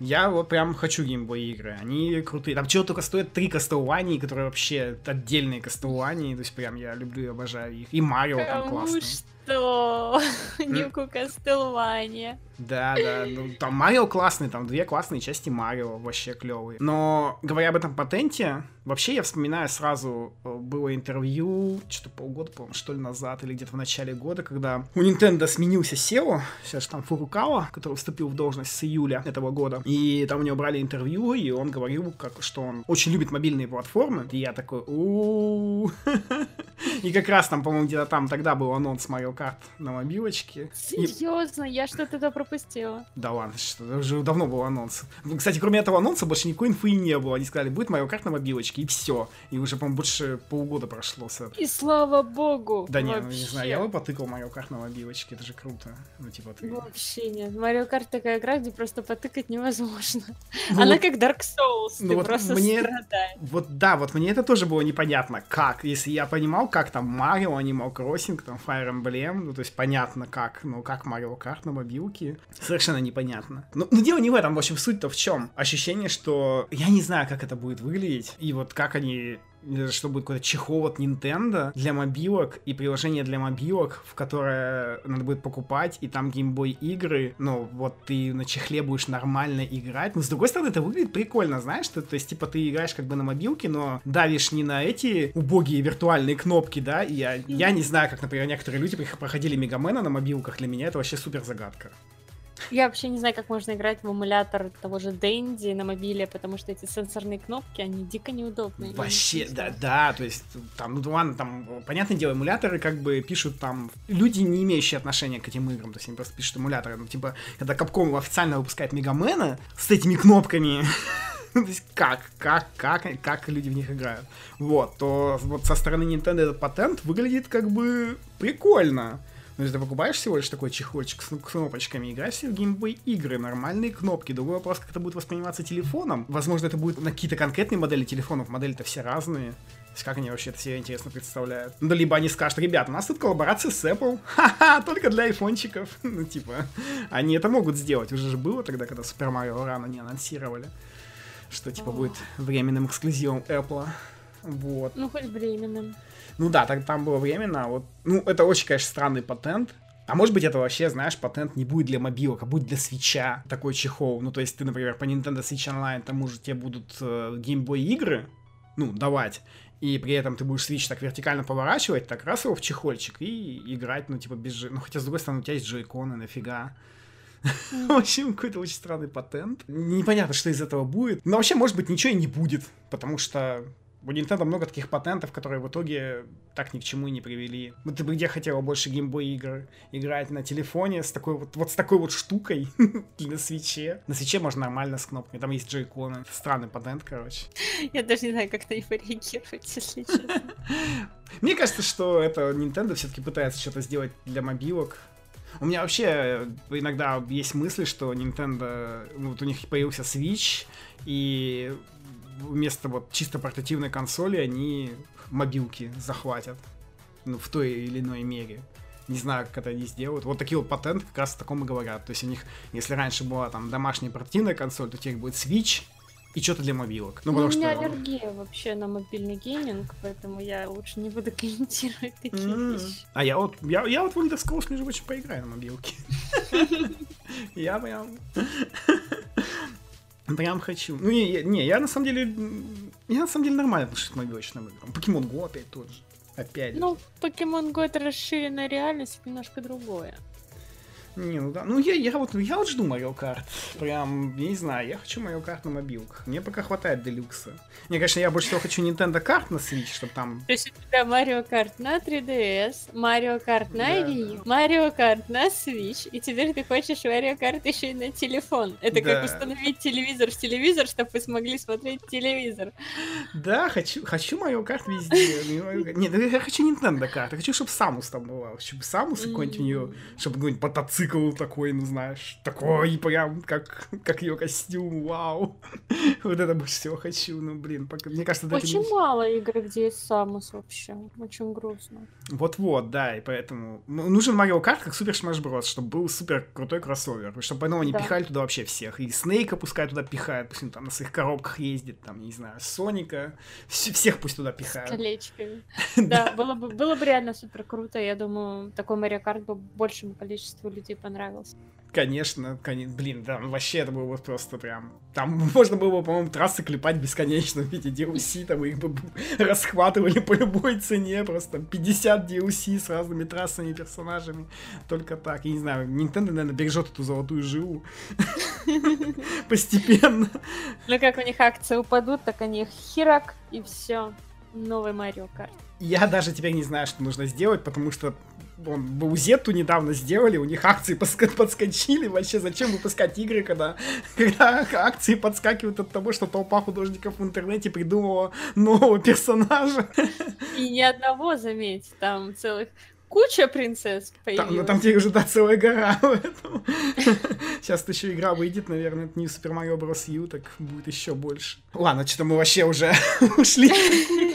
Я вот прям хочу геймбой игры. Они крутые. Там чего только стоят три Castlevania, которые вообще отдельные Castlevania. То есть прям я люблю и обожаю их. И Марио там классный.
Что? Нюку Кастелвания.
Да, да, ну там Марио классный, там две классные части Марио вообще клевые. Но говоря об этом патенте, вообще я вспоминаю сразу, э, было интервью, что-то полгода, по что ли, назад, или где-то в начале года, когда у Nintendo сменился SEO, сейчас там Фурукава, который вступил в должность с июля этого года, и там у него брали интервью, и он говорил, как, что он очень любит мобильные платформы, и я такой, у И как раз там, по-моему, где-то там тогда был анонс Mario Kart на мобилочке.
Серьезно, я что-то пропустила пропустила.
Да ладно, что уже давно был анонс. Ну, кстати, кроме этого анонса больше никакой инфы не было. Они сказали, будет Mario Kart на мобилочке, и все. И уже, по-моему, больше полгода прошло с этого.
И слава богу!
Да не, ну, не знаю, я бы потыкал Mario Kart на мобилочке, это же круто. Ну, типа, ты...
Вообще нет. Mario Kart такая игра, где просто потыкать невозможно. Ну, Она вот, как Dark Souls, ну, ты вот просто мне, страдаешь.
Вот да, вот мне это тоже было непонятно, как. Если я понимал, как там Mario, Animal Crossing, там Fire Emblem, ну, то есть понятно как, ну, как Mario Kart на мобилке, совершенно непонятно. Но, но дело не в этом, в общем, суть-то в чем? Ощущение, что я не знаю, как это будет выглядеть, и вот как они что будет какой-то чехол от Nintendo для мобилок и приложение для мобилок, в которое надо будет покупать, и там геймбой игры, ну, вот ты на чехле будешь нормально играть. Но с другой стороны, это выглядит прикольно, знаешь, что, то есть, типа, ты играешь как бы на мобилке, но давишь не на эти убогие виртуальные кнопки, да, и я, я не знаю, как, например, некоторые люди проходили Мегамена на мобилках, для меня это вообще супер загадка.
Я вообще не знаю, как можно играть в эмулятор того же Дэнди на мобиле, потому что эти сенсорные кнопки, они дико неудобные.
Вообще, да, да, то есть там, ну ладно, там, понятное дело, эмуляторы как бы пишут там, люди, не имеющие отношения к этим играм, то есть они просто пишут эмуляторы, ну типа, когда Capcom официально выпускает Мегамена с этими кнопками, то есть как, как, как, как люди в них играют. Вот, то вот со стороны Nintendo этот патент выглядит как бы прикольно. Но если ты покупаешь всего лишь такой чехольчик с кнопочками, играешь в геймбой игры, нормальные кнопки. Другой вопрос, как это будет восприниматься телефоном. Возможно, это будет на какие-то конкретные модели телефонов. Модели-то все разные. Есть как они вообще это себе интересно представляют. Ну, либо они скажут, ребят, у нас тут коллаборация с Apple. Ха-ха, только для айфончиков. ну, типа, они это могут сделать. Уже же было тогда, когда Super Mario рано не анонсировали. Что, типа, будет временным эксклюзивом Apple. Вот.
Ну, хоть временным.
Ну да, так, там было временно. Вот, ну, это очень, конечно, странный патент. А может быть, это вообще, знаешь, патент не будет для мобилок, а будет для свеча такой чехол. Ну, то есть ты, например, по Nintendo Switch Online тому же тебе будут э, геймбой игры, ну, давать, и при этом ты будешь Switch так вертикально поворачивать, так раз его в чехольчик и играть, ну, типа, без... Ну, хотя, с другой стороны, у тебя есть джойконы, нафига. В общем, какой-то очень странный патент. Непонятно, что из этого будет. Но вообще, может быть, ничего и не будет, потому что у Nintendo много таких патентов, которые в итоге так ни к чему и не привели. Ну, ты бы где хотела больше геймбой игр играть на телефоне с такой вот, вот с такой вот штукой на свече. На свече можно нормально с кнопками, там есть джойконы. Странный патент, короче.
Я даже не знаю, как на него реагировать, если честно.
Мне кажется, что это Nintendo все-таки пытается что-то сделать для мобилок. У меня вообще иногда есть мысли, что Nintendo, ну, вот у них появился Switch, и вместо вот чисто портативной консоли они мобилки захватят. Ну, в той или иной мере. Не знаю, как это они сделают. Вот такие вот патенты как раз о таком и говорят. То есть у них, если раньше была там домашняя портативная консоль, то теперь будет Switch, и что-то для мобилок.
Ну, потому у меня что... аллергия вообще на мобильный гейминг, поэтому я лучше не буду комментировать такие mm-hmm. вещи.
А я вот, я, я вот в Elder Scrolls, между прочим, поиграю на мобилке. Я прям... Прям хочу. Ну, не, не, я на самом деле... Я на самом деле нормально отношусь к мобилочным играм. Pokémon Go опять тот же. Опять
Ну, Pokémon Go это расширенная реальность, немножко другое.
Не, ну да. Ну я, я вот я вот жду Mario Kart. Прям, я не знаю, я хочу Mario Kart на мобилках. Мне пока хватает делюкса. Не, конечно, я больше всего хочу Nintendo Kart на Switch, чтобы там.
То есть у тебя Mario Kart на 3DS, Mario Kart на да. Wii, Mario Kart на Switch, и теперь ты хочешь Mario Kart еще и на телефон. Это да. как установить телевизор в телевизор, чтобы вы смогли смотреть телевизор.
Да, хочу, хочу Mario Kart везде. Нет, я хочу Nintendo Kart. Я хочу, чтобы Самус там была. Чтобы Самус какой-нибудь у нее, чтобы какой-нибудь мотоцикл мотоцикл такой, ну знаешь, такой прям, как, как ее костюм, вау. Вот это больше всего хочу, ну блин, пока, мне кажется,
Очень
не...
мало игр, где есть Самус вообще, очень грустно.
Вот-вот, да, и поэтому ну, нужен Марио Карт как Супер Smash Bros, чтобы был супер крутой кроссовер, чтобы потом они да. пихали туда вообще всех, и Снейка пускай туда пихают, пусть он там на своих коробках ездит, там, не знаю, Соника, всех пусть туда пихают. С
колечками. Да, было бы, было бы реально супер круто, я думаю, такой Марио Карт бы большему количеству людей понравился.
Конечно, конечно, блин, да, вообще это было бы просто прям... Там можно было бы, по-моему, трассы клепать бесконечно в виде DLC, там их бы расхватывали по любой цене, просто 50 DLC с разными трассами и персонажами. Только так, я не знаю, Nintendo, наверное, бережет эту золотую жилу постепенно.
Ну как у них акции упадут, так они херак, и все. Новый Марио Карт.
Я даже теперь не знаю, что нужно сделать, потому что он Баузетту недавно сделали, у них акции подскочили. Вообще, зачем выпускать игры, когда, когда акции подскакивают от того, что толпа художников в интернете придумала нового персонажа?
И ни одного, заметь, там целых куча принцесс появилась.
Там, ну там тебе уже, да, целая гора. Сейчас еще игра выйдет, наверное, это не Super Mario Bros. U, так будет еще больше. Ладно, что-то мы вообще уже ушли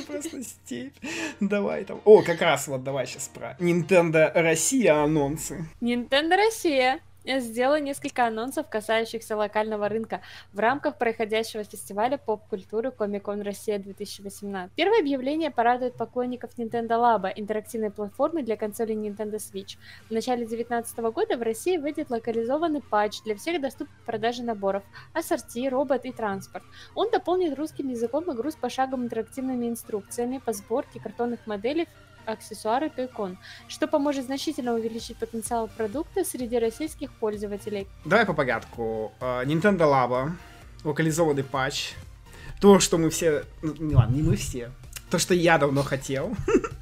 просто степь. Давай там. О, как раз вот давай сейчас про Nintendo Россия анонсы.
Nintendo Россия сделала несколько анонсов, касающихся локального рынка в рамках проходящего фестиваля поп-культуры Comic-Con Россия 2018. Первое объявление порадует поклонников Nintendo Labo, интерактивной платформы для консолей Nintendo Switch. В начале 2019 года в России выйдет локализованный патч для всех доступных продажи наборов, ассорти, робот и транспорт. Он дополнит русским языком игру с пошаговыми интерактивными инструкциями по сборке картонных моделей аксессуары Toycon, что поможет значительно увеличить потенциал продукта среди российских пользователей.
Давай по порядку. А, Nintendo Labo, локализованный патч, то, что мы все... Ну, не ладно, не мы все. То, что я давно хотел.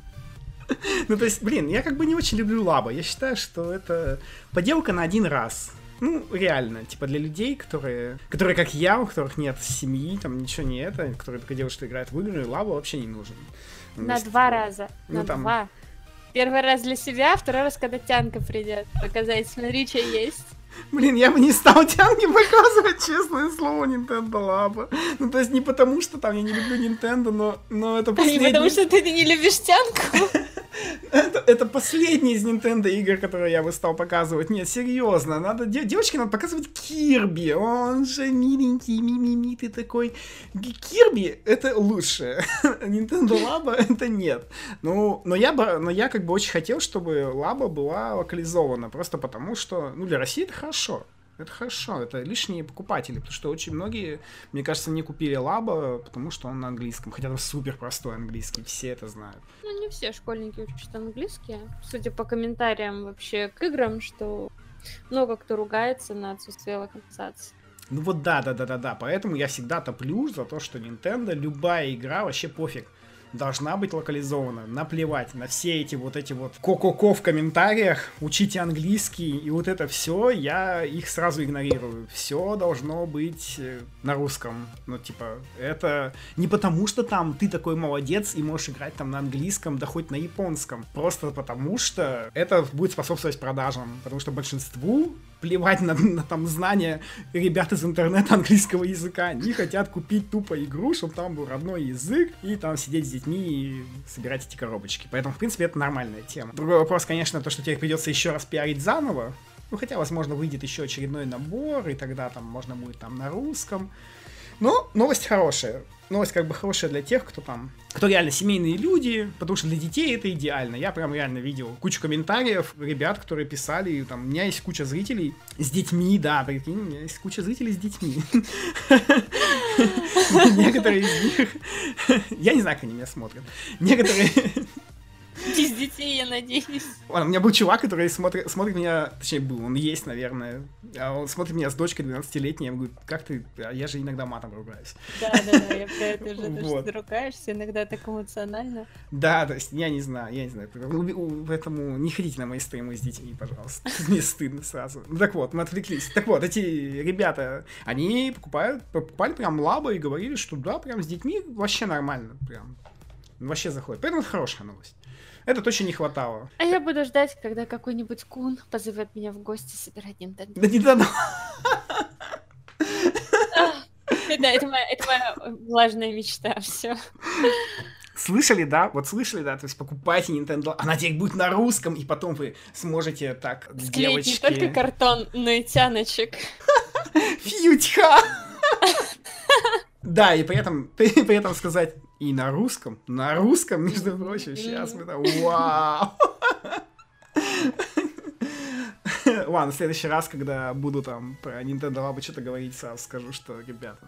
Ну, то есть, блин, я как бы не очень люблю лаба. Я считаю, что это поделка на один раз. Ну, реально, типа для людей, которые, которые как я, у которых нет семьи, там ничего не это, которые только делают, что играют в игры, лаба вообще не нужен.
На два раза. Ну, на там... два. Первый раз для себя, второй раз, когда тянка придет. Показать, смотри, что есть.
Блин, я бы не стал тянки показывать, честное слово, Nintendo Labo. Ну, то есть не потому, что там я не люблю Nintendo, но, но это
последний... Не потому, что ты не любишь тянку?
Это, это последний из Nintendo игр, которые я бы стал показывать. Нет, серьезно, надо девочке надо показывать Кирби. Он же миленький, мимими, ты такой. Кирби это лучше. Nintendo Labo это нет. Ну, но я бы, но я как бы очень хотел, чтобы Лаба была локализована, просто потому что, ну, для России это хорошо. Это хорошо, это лишние покупатели, потому что очень многие, мне кажется, не купили Лаба, потому что он на английском, хотя там супер простой английский, все это знают.
Ну, не все школьники учат английский, судя по комментариям вообще к играм, что много кто ругается на отсутствие локализации.
Ну вот да, да, да, да, да. Поэтому я всегда топлю за то, что Nintendo любая игра вообще пофиг должна быть локализована. Наплевать на все эти вот эти вот ко-ко-ко в комментариях, учите английский и вот это все, я их сразу игнорирую. Все должно быть э, на русском. Ну, типа, это не потому, что там ты такой молодец и можешь играть там на английском, да хоть на японском. Просто потому, что это будет способствовать продажам. Потому что большинству плевать на, на там знания ребят из интернета английского языка. Они хотят купить тупо игру, чтобы там был родной язык, и там сидеть с детьми и собирать эти коробочки. Поэтому, в принципе, это нормальная тема. Другой вопрос, конечно, то, что тебе придется еще раз пиарить заново. Ну, хотя, возможно, выйдет еще очередной набор, и тогда там можно будет там на русском. Но новость хорошая новость как бы хорошая для тех, кто там, кто реально семейные люди, потому что для детей это идеально. Я прям реально видел кучу комментариев ребят, которые писали, там, у меня есть куча зрителей с детьми, да, прикинь, у меня есть куча зрителей с детьми. Некоторые из них, я не знаю, как они меня смотрят, некоторые
без детей, я надеюсь.
Ладно, у меня был чувак, который смотрит, смотрит меня, точнее был, он есть, наверное. А он смотрит меня с дочкой 12-летней, я говорю, как ты, а я же иногда матом ругаюсь.
Да, да, да, я про это уже, вот. ты ругаешься иногда так эмоционально.
Да, то есть я не знаю, я не знаю, поэтому не ходите на мои стримы с детьми, пожалуйста. Мне стыдно сразу. Ну так вот, мы отвлеклись. Так вот, эти ребята, они покупают, покупали прям лабы и говорили, что да, прям с детьми вообще нормально, прям вообще заходит. Поэтому это хорошая новость. Это точно не хватало.
А я буду ждать, когда какой-нибудь кун позовет меня в гости собирать Nintendo.
Да не дано.
Да, это моя, это моя влажная мечта, все.
Слышали, да? Вот слышали, да? То есть покупайте Nintendo, она теперь будет на русском, и потом вы сможете так,
Склеить
девочки...
не только картон, но и тяночек.
Фьютьха! Да, и при этом, при этом сказать и на русском, на русском, между прочим, сейчас мы там, вау! Ладно, в следующий раз, когда буду там про Nintendo Labo что-то говорить, сразу скажу, что, ребята,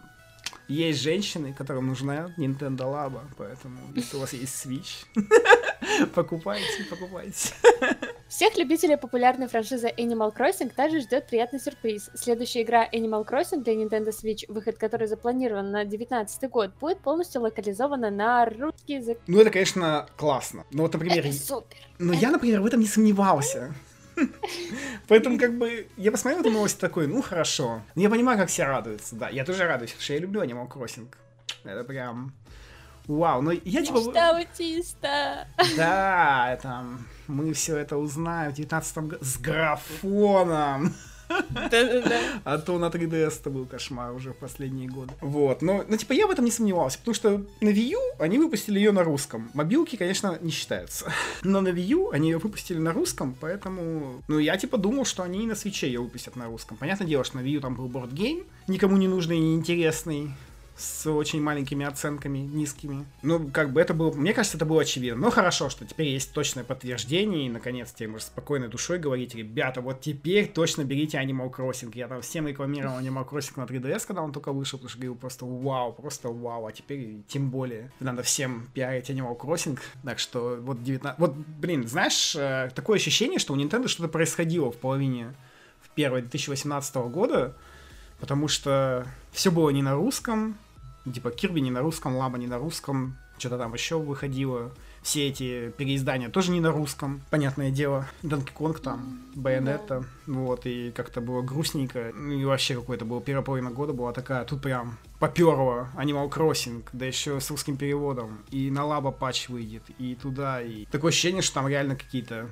есть женщины, которым нужна Nintendo Labo, поэтому если у вас есть Switch, покупайте, покупайте.
Всех любителей популярной франшизы Animal Crossing также ждет приятный сюрприз. Следующая игра Animal Crossing для Nintendo Switch, выход которой запланирован на 2019 год, будет полностью локализована на русский язык.
Ну, это, конечно, классно. Но вот, например...
Это супер!
Но я, например, в этом не сомневался. Поэтому, как бы, я посмотрел эту новость такой, ну, хорошо. Но я понимаю, как все радуются, да. Я тоже радуюсь, потому что я люблю Animal Crossing. Это прям... Вау, ну я типа...
Мечта аутиста!
Да, там, мы все это узнаем в 19 году с графоном. А то на 3DS это был кошмар уже в последние годы. Вот, но, ну, типа, я в этом не сомневался, потому что на Wii U они выпустили ее на русском. Мобилки, конечно, не считаются. Но на Wii U они ее выпустили на русском, поэтому, ну, я, типа, думал, что они и на свече ее выпустят на русском. Понятное дело, что на Wii U там был бордгейм, никому не нужный и неинтересный, с очень маленькими оценками, низкими. Ну, как бы это было, мне кажется, это было очевидно. Но хорошо, что теперь есть точное подтверждение, и наконец теперь можешь спокойной душой говорить, ребята, вот теперь точно берите Animal Crossing. Я там всем рекламировал Animal Crossing на 3DS, когда он только вышел, потому что говорил просто вау, просто вау, а теперь тем более надо всем пиарить Animal Crossing. Так что вот 19... Вот, блин, знаешь, э, такое ощущение, что у Nintendo что-то происходило в половине в первой 2018 года, потому что все было не на русском, типа Кирби не на русском, Лаба не на русском, что-то там еще выходило. Все эти переиздания тоже не на русском, понятное дело. Донки Конг там, Байонетта, вот, и как-то было грустненько. Ну и вообще какой-то был, первая половина года была такая, тут прям поперло Animal Crossing, да еще с русским переводом. И на Лаба патч выйдет, и туда, и... Такое ощущение, что там реально какие-то...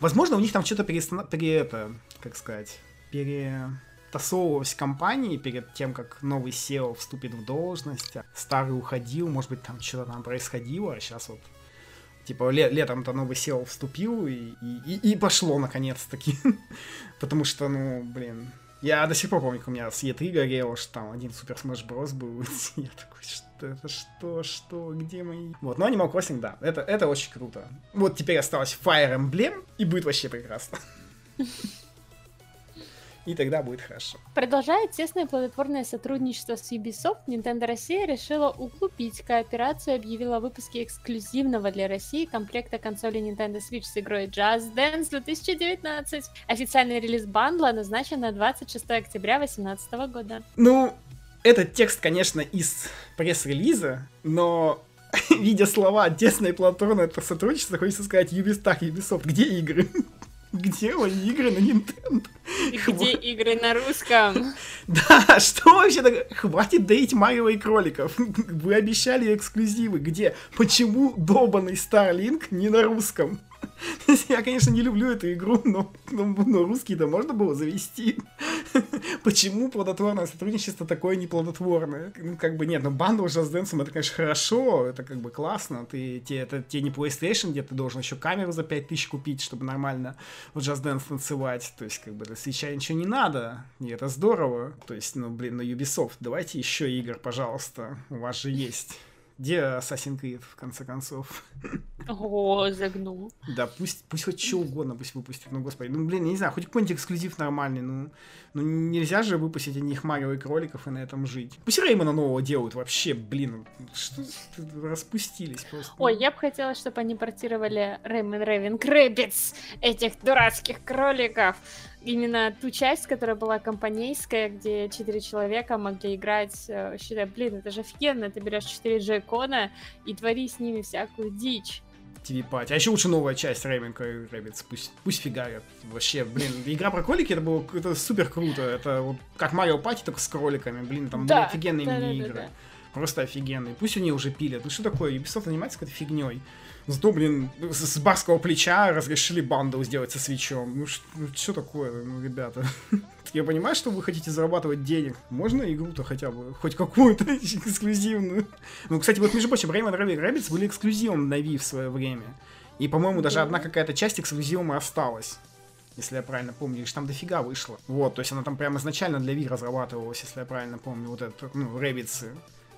Возможно, у них там что-то перестана... пере... это, как сказать, пере тасовывалась в компании перед тем, как новый SEO вступит в должность, а старый уходил, может быть, там что-то там происходило, а сейчас вот Типа ле- летом-то новый SEO вступил и, и, и, пошло наконец-таки. Потому что, ну, блин, я до сих пор помню, как у меня с E3 горело, что там один Супер Smash Bros. был. Я такой, что это, что, что, где мои... Вот, но Animal Crossing, да, это, это очень круто. Вот теперь осталось Fire Emblem, и будет вообще прекрасно. И тогда будет хорошо.
Продолжая тесное плодотворное сотрудничество с Ubisoft, Nintendo Россия решила углубить кооперацию и объявила о выпуске эксклюзивного для России комплекта консоли Nintendo Switch с игрой Just Dance 2019. Официальный релиз бандла назначен на 26 октября 2018 года.
Ну, этот текст, конечно, из пресс-релиза, но видя слова «тесное и плодотворное сотрудничество», хочется сказать Ubisoft, Ubisoft, где игры? Где мои игры на Nintendo?
Где игры на русском?
Да, что вообще такое? Хватит доить Марио и кроликов. Вы обещали эксклюзивы. Где? Почему долбанный Starlink не на русском? Я, конечно, не люблю эту игру, но, но, но русский-то можно было завести. Почему плодотворное сотрудничество такое неплодотворное? Ну, как бы нет, ну бандл с Just Dance это, конечно, хорошо, это как бы классно. Ты, те, это тебе не PlayStation, где ты должен еще камеру за 5000 купить, чтобы нормально в Just Dance танцевать. То есть, как бы, для свеча ничего не надо, и это здорово. То есть, ну, блин, на Ubisoft, давайте еще игр, пожалуйста, у вас же есть. Где Assassin's Creed, в конце концов?
О, загнул.
Да, пусть, пусть хоть что угодно пусть выпустят, ну, господи, ну, блин, я не знаю, хоть какой-нибудь эксклюзив нормальный, ну, ну, нельзя же выпустить одних Марио и кроликов и на этом жить. Пусть Rayman а нового делают вообще, блин, что распустились просто.
Ой, я бы хотела, чтобы они портировали Rayman Raving Rabbids, этих дурацких кроликов. Именно ту часть, которая была компанейская, где четыре человека могли играть, э, считай, блин, это же офигенно, ты берешь четыре Joy-Con а и твори с ними всякую дичь.
TV party. А еще лучше новая часть Raving Rabbids. Пусть, пусть фигарят. Вообще, блин, игра про кролики, это было это супер круто. Это вот как Марио Пати, только с кроликами. Блин, там
Да,
были офигенные
да, да,
мини-игры.
да, да.
Просто офигенные. Пусть нее уже пилят. Ну что такое, Ubisoft занимается какой-то фигней. Зато, блин, с, с барского плеча разрешили банду сделать со свечом. Ну, что ну, такое, ну, ребята? Я понимаю, что вы хотите зарабатывать денег. Можно игру-то хотя бы, хоть какую-то эксклюзивную. Ну, кстати, вот, между прочим, Rayman Rabbids были эксклюзивом на Wii в свое время. И, по-моему, даже одна какая-то часть эксклюзивом осталась если я правильно помню, лишь там дофига вышло. Вот, то есть она там прямо изначально для Wii разрабатывалась, если я правильно помню, вот это, ну, Rabbids.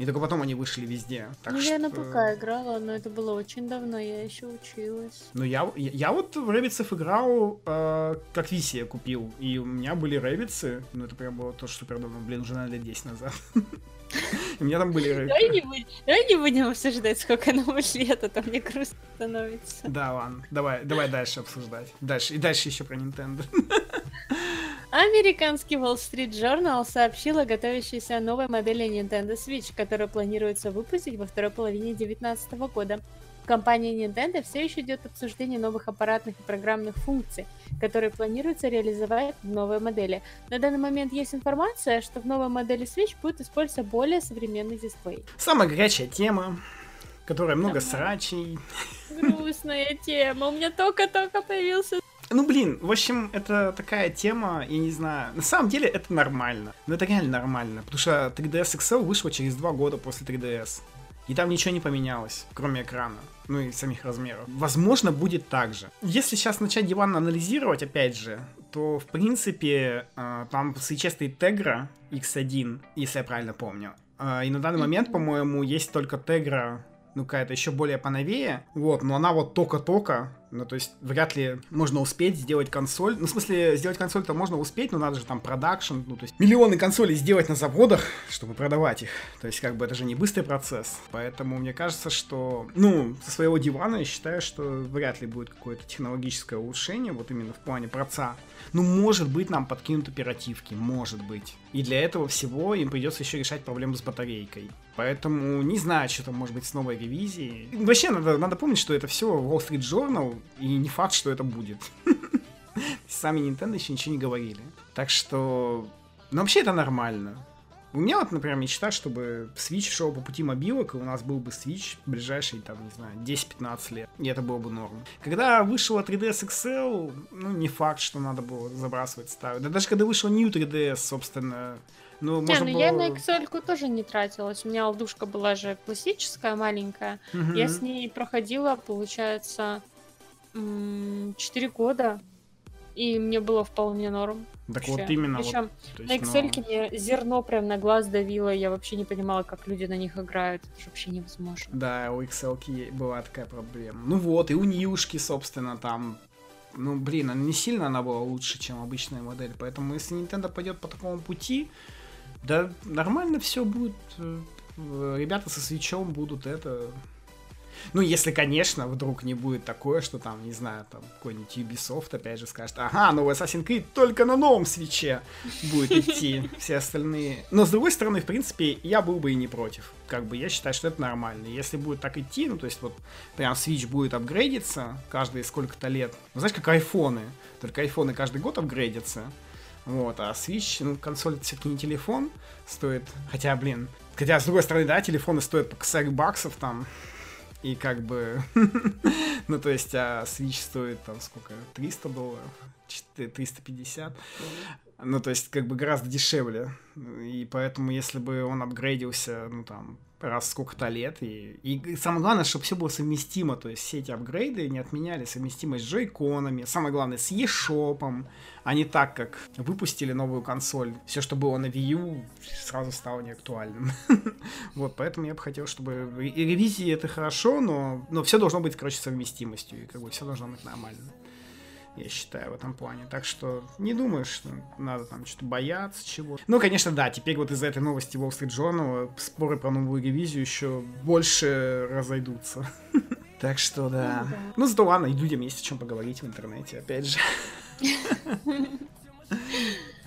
И только потом они вышли везде.
Так ну, что... я на ПК играла, но это было очень давно, я еще училась.
Ну, я, я, я вот в Rabbids ов играл, э, как Wii себе купил, и у меня были Rabbids ы, ну, это прям было тоже супер давно, блин, уже, наверное, лет 10 назад. У меня там были...
Давай не, будем, давай не будем обсуждать, сколько нам лет, а то мне грустно становится.
Да, ладно, давай, давай дальше обсуждать. Дальше, и дальше еще про Nintendo.
Американский Wall Street Journal сообщил о готовящейся новой модели Nintendo Switch, которую планируется выпустить во второй половине 2019 года. В компании Nintendo все еще идет обсуждение новых аппаратных и программных функций, которые планируется реализовать в новой модели. На данный момент есть информация, что в новой модели Switch будет использоваться более современный дисплей.
Самая горячая тема, которая много срачей.
Грустная тема. У меня только-только появился
ну, блин, в общем, это такая тема, я не знаю. На самом деле это нормально. Ну, это реально нормально. Потому что 3DS XL вышла через два года после 3DS. И там ничего не поменялось, кроме экрана. Ну и самих размеров. Возможно, будет так же. Если сейчас начать диван анализировать, опять же, то, в принципе, э, там сейчас стоит Tegra X1, если я правильно помню. Э, и на данный момент, по-моему, есть только Tegra ну, какая-то еще более поновее, вот, но она вот только-только, ну, то есть, вряд ли можно успеть сделать консоль, ну, в смысле, сделать консоль-то можно успеть, но надо же там продакшн, ну, то есть, миллионы консолей сделать на заводах, чтобы продавать их, то есть, как бы, это же не быстрый процесс, поэтому мне кажется, что, ну, со своего дивана я считаю, что вряд ли будет какое-то технологическое улучшение, вот именно в плане проца, ну, может быть, нам подкинут оперативки, может быть. И для этого всего им придется еще решать проблему с батарейкой. Поэтому не знаю, что там может быть с новой ревизией. Вообще, надо, надо помнить, что это все Wall Street Journal, и не факт, что это будет. Сами Nintendo еще ничего не говорили. Так что... Ну, вообще это нормально. У меня вот, например, мечта, чтобы Switch шел по пути мобилок, и у нас был бы Switch в ближайшие, там, не знаю, 10-15 лет. И это было бы норм. Когда вышла 3DS XL, ну, не факт, что надо было забрасывать старую. Да даже когда вышла New 3DS, собственно, ну,
не, ну было... я на XL тоже не тратилась. У меня алдушка была же классическая, маленькая. Угу. Я с ней проходила, получается, 4 года. И мне было вполне норм.
Так вообще. вот именно.
Причем вот, на Excel ну... мне зерно прям на глаз давило, я вообще не понимала, как люди на них играют. Это же вообще невозможно.
Да, у Excel была такая проблема. Ну вот, и у Ньюшки, собственно, там ну, блин, она не сильно она была лучше, чем обычная модель. Поэтому если Nintendo пойдет по такому пути, да нормально все будет. Э, ребята со свечом будут это ну, если, конечно, вдруг не будет такое, что там, не знаю, там какой-нибудь Ubisoft опять же скажет, ага, новый Assassin's Creed только на новом свече будет идти, все остальные. Но, с другой стороны, в принципе, я был бы и не против. Как бы я считаю, что это нормально. Если будет так идти, ну, то есть вот прям Switch будет апгрейдиться каждые сколько-то лет. Ну, знаешь, как айфоны. Только айфоны каждый год апгрейдятся. Вот, а Switch, ну, консоль это все-таки не телефон, стоит, хотя, блин, хотя, с другой стороны, да, телефоны стоят по косарь баксов, там, и как бы, ну то есть, а Switch стоит там сколько, 300 долларов, 350, ну то есть как бы гораздо дешевле, и поэтому если бы он апгрейдился, ну там, раз сколько-то лет. И, и самое главное, чтобы все было совместимо. То есть все эти апгрейды не отменяли совместимость с джойконами. Самое главное, с eShop, а не так, как выпустили новую консоль. Все, что было на Wii U, сразу стало неактуальным. вот, поэтому я бы хотел, чтобы... И ревизии это хорошо, но, но все должно быть, короче, совместимостью. И как бы все должно быть нормально я считаю, в этом плане. Так что не думаю, что надо там что-то бояться чего. Ну, конечно, да, теперь вот из-за этой новости Wall Street Journal споры про новую ревизию еще больше разойдутся. Так что да. Ну, да. ну зато ладно, и людям есть о чем поговорить в интернете, опять же.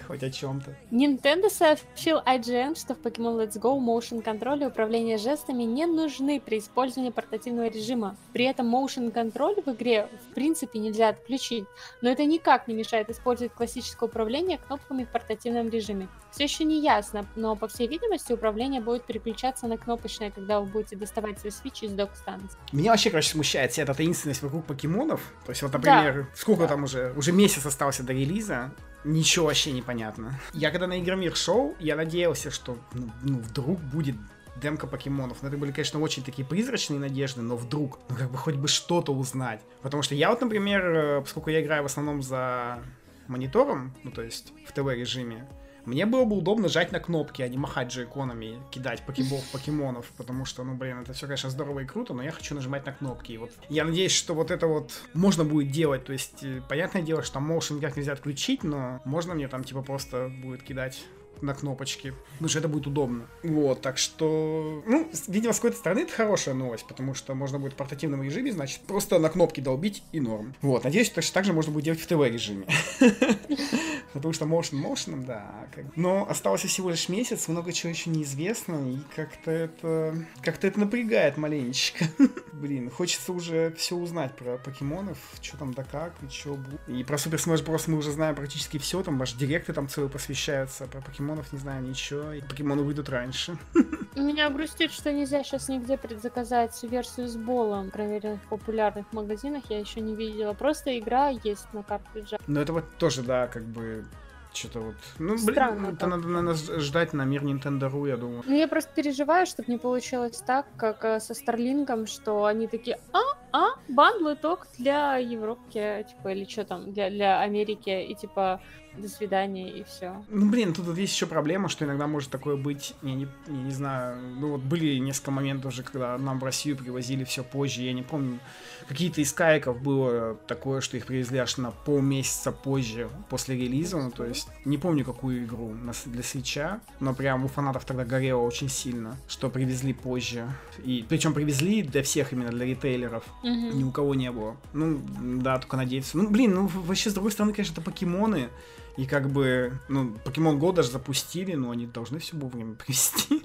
хоть о чем-то.
Nintendo сообщил IGN, что в Pokemon Let's Go motion контроль и управление жестами не нужны при использовании портативного режима. При этом motion контроль в игре в принципе нельзя отключить, но это никак не мешает использовать классическое управление кнопками в портативном режиме. Все еще не ясно, но по всей видимости управление будет переключаться на кнопочное, когда вы будете доставать свой свич из док-станции.
Меня вообще, короче, смущает вся эта таинственность вокруг покемонов. То есть, вот, например, да. сколько да. там уже? Уже месяц остался до релиза. Ничего вообще не понятно. Я когда на Игромир шел, я надеялся, что ну, ну, вдруг будет демка покемонов. Но это были, конечно, очень такие призрачные надежды, но вдруг, ну как бы хоть бы что-то узнать. Потому что я вот, например, э, поскольку я играю в основном за монитором, ну то есть в ТВ-режиме, мне было бы удобно жать на кнопки, а не махать джейконами, кидать покебов, покемонов, потому что, ну, блин, это все, конечно, здорово и круто, но я хочу нажимать на кнопки. И вот я надеюсь, что вот это вот можно будет делать, то есть, э, понятное дело, что motion никак нельзя отключить, но можно мне там, типа, просто будет кидать на кнопочки, потому что это будет удобно. Вот, так что, ну, видимо, с какой-то стороны это хорошая новость, потому что можно будет в портативном режиме, значит, просто на кнопки долбить и норм. Вот, надеюсь, точно так же можно будет делать в ТВ-режиме. Потому что motion motion, да. Но осталось всего лишь месяц, много чего еще неизвестно, и как-то это... Как-то это напрягает маленечко. Блин, хочется уже все узнать про покемонов, что там да как, и что будет. И про Супер Smash Bros. мы уже знаем практически все, там ваш директы там целый посвящаются, про покемонов не знаем ничего, и покемоны выйдут раньше.
Меня грустит, что нельзя сейчас нигде предзаказать версию с болом. Проверенных в популярных магазинах я еще не видела. Просто игра есть на картридже.
Ну это вот тоже, да, как бы что-то вот... Ну, Странно, блин, это надо, наверное, ждать на мир Nintendo.ru, я думаю.
Ну, я просто переживаю, чтобы не получилось так, как э, со Старлинком, что они такие, а, а, бандлы только для Европки, типа, или что там, для, для Америки, и типа, до свидания и все.
Ну, блин, тут вот есть еще проблема, что иногда может такое быть, я не, я не знаю, ну вот были несколько моментов уже, когда нам в Россию привозили все позже, я не помню, какие-то из кайков было такое, что их привезли аж на полмесяца позже после релиза, ну то есть не помню какую игру для свеча, но прям у фанатов тогда горело очень сильно, что привезли позже. И причем привезли для всех именно для ритейлеров. Mm-hmm. Ни у кого не было. Ну, да, только надеяться. Ну, блин, ну вообще с другой стороны, конечно, это покемоны. И как бы, ну, Pokemon Go даже запустили, но они должны все вовремя привести.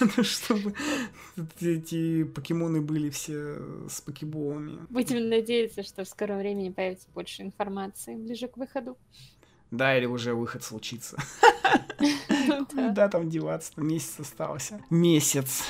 Чтобы эти покемоны были все с покеболами.
Будем надеяться, что в скором времени появится больше информации ближе к выходу.
Да, или уже выход случится. Да, там деваться, месяц остался. Месяц.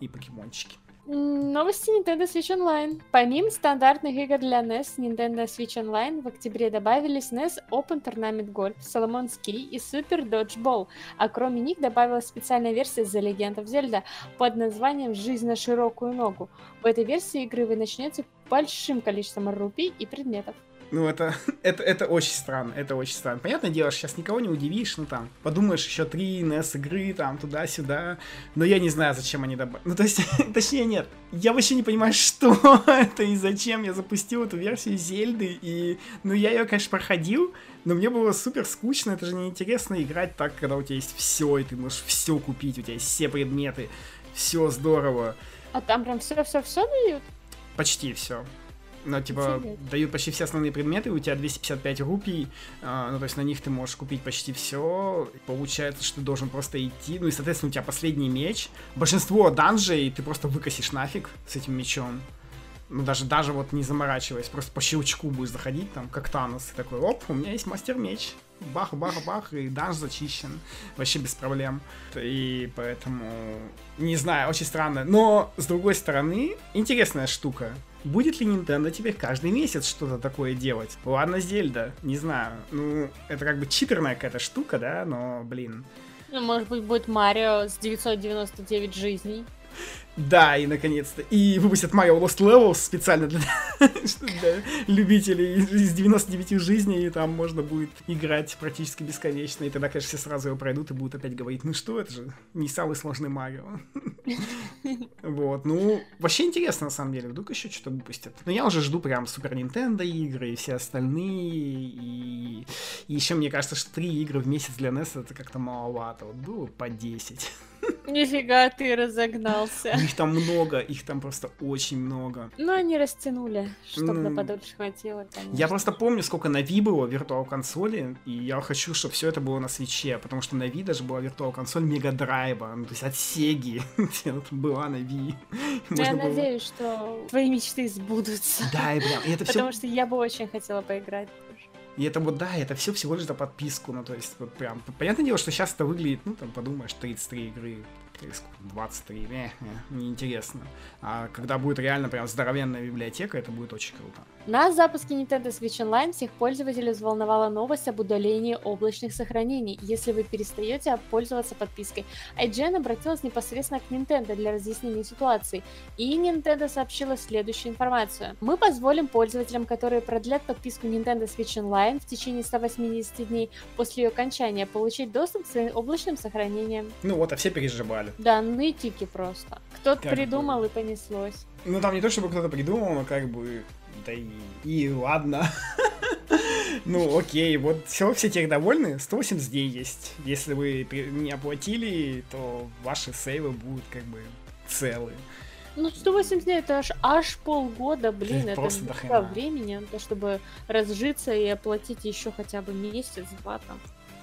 И покемончики.
Новости Nintendo Switch Online. Помимо стандартных игр для NES, Nintendo Switch Online в октябре добавились NES Open Tournament Golf, Solomon Ski и Super Dodgeball, а кроме них добавилась специальная версия The Legend of Zelda под названием «Жизнь на широкую ногу». В этой версии игры вы начнете большим количеством рупий и предметов.
Ну, это, это, это очень странно, это очень странно. Понятное дело, сейчас никого не удивишь, ну, там, подумаешь, еще три NES игры, там, туда-сюда, но я не знаю, зачем они добавили. Ну, то есть, точнее, нет, я вообще не понимаю, что это и зачем я запустил эту версию Зельды, и, ну, я ее, конечно, проходил, но мне было супер скучно, это же неинтересно играть так, когда у тебя есть все, и ты можешь все купить, у тебя есть все предметы, все здорово.
А там прям все-все-все дают?
Почти все. Ну, типа, дают почти все основные предметы, у тебя 255 рупий, э, ну, то есть на них ты можешь купить почти все. Получается, что ты должен просто идти, ну и, соответственно, у тебя последний меч. Большинство данжей ты просто выкосишь нафиг с этим мечом. Ну, даже, даже вот не заморачиваясь, просто по щелчку будешь заходить, там, как Танос, и такой, оп, у меня есть мастер-меч. Бах-бах-бах, и данж зачищен. Вообще без проблем. И поэтому, не знаю, очень странно. Но, с другой стороны, интересная штука. Будет ли Nintendo теперь каждый месяц что-то такое делать? Ладно, Зельда, не знаю. Ну, это как бы читерная какая-то штука, да, но, блин.
Ну, может быть, будет Марио с 999 жизней.
Да, и наконец-то. И выпустят Mario Lost Levels специально для, для любителей из 99 жизней, и там можно будет играть практически бесконечно. И тогда, конечно, все сразу его пройдут и будут опять говорить, ну что, это же не самый сложный Марио. Вот, ну, вообще интересно, на самом деле, вдруг еще что-то выпустят. Но я уже жду прям Супер Nintendo игры и все остальные, и... и еще мне кажется, что три игры в месяц для NES это как-то маловато. Вот было по 10.
Нифига ты разогнался.
Их там много, их там просто очень много.
Ну, они растянули, чтобы
Ну,
на подольше хватило, конечно.
Я просто помню, сколько на Wii было виртуал консоли, и я хочу, чтобы все это было на свече, потому что на Wii даже была виртуал консоль Мега Драйва, ну, то есть от Сеги, была на Wii.
Ну, Я
было-
надеюсь, что твои мечты сбудутся.
Да, и прям, и это все
Потому что я бы очень хотела поиграть.
И это вот, да, это все всего лишь за подписку, ну, то есть, вот прям, понятное дело, что сейчас это выглядит, ну, там, подумаешь, 33 игры, 23, э, э, неинтересно. А когда будет реально прям здоровенная библиотека, это будет очень круто.
На запуске Nintendo Switch Online всех пользователей взволновала новость об удалении облачных сохранений, если вы перестаете пользоваться подпиской. IGN обратилась непосредственно к Nintendo для разъяснения ситуации, и Nintendo сообщила следующую информацию. Мы позволим пользователям, которые продлят подписку Nintendo Switch Online в течение 180 дней после ее окончания, получить доступ к своим облачным сохранениям.
Ну вот, а все переживали.
Да, нытики просто. Кто-то
Как бы.
придумал и понеслось.
Ну, там не то, чтобы кто-то придумал, но как бы, да и, и ладно. Ну, окей, вот все, все тех довольны, 180 дней есть. Если вы не оплатили, то ваши сейвы будут как бы целы.
Ну, 180 дней это аж, аж полгода, блин,
Это
это
просто
времени, то, чтобы разжиться и оплатить еще хотя бы месяц-два там.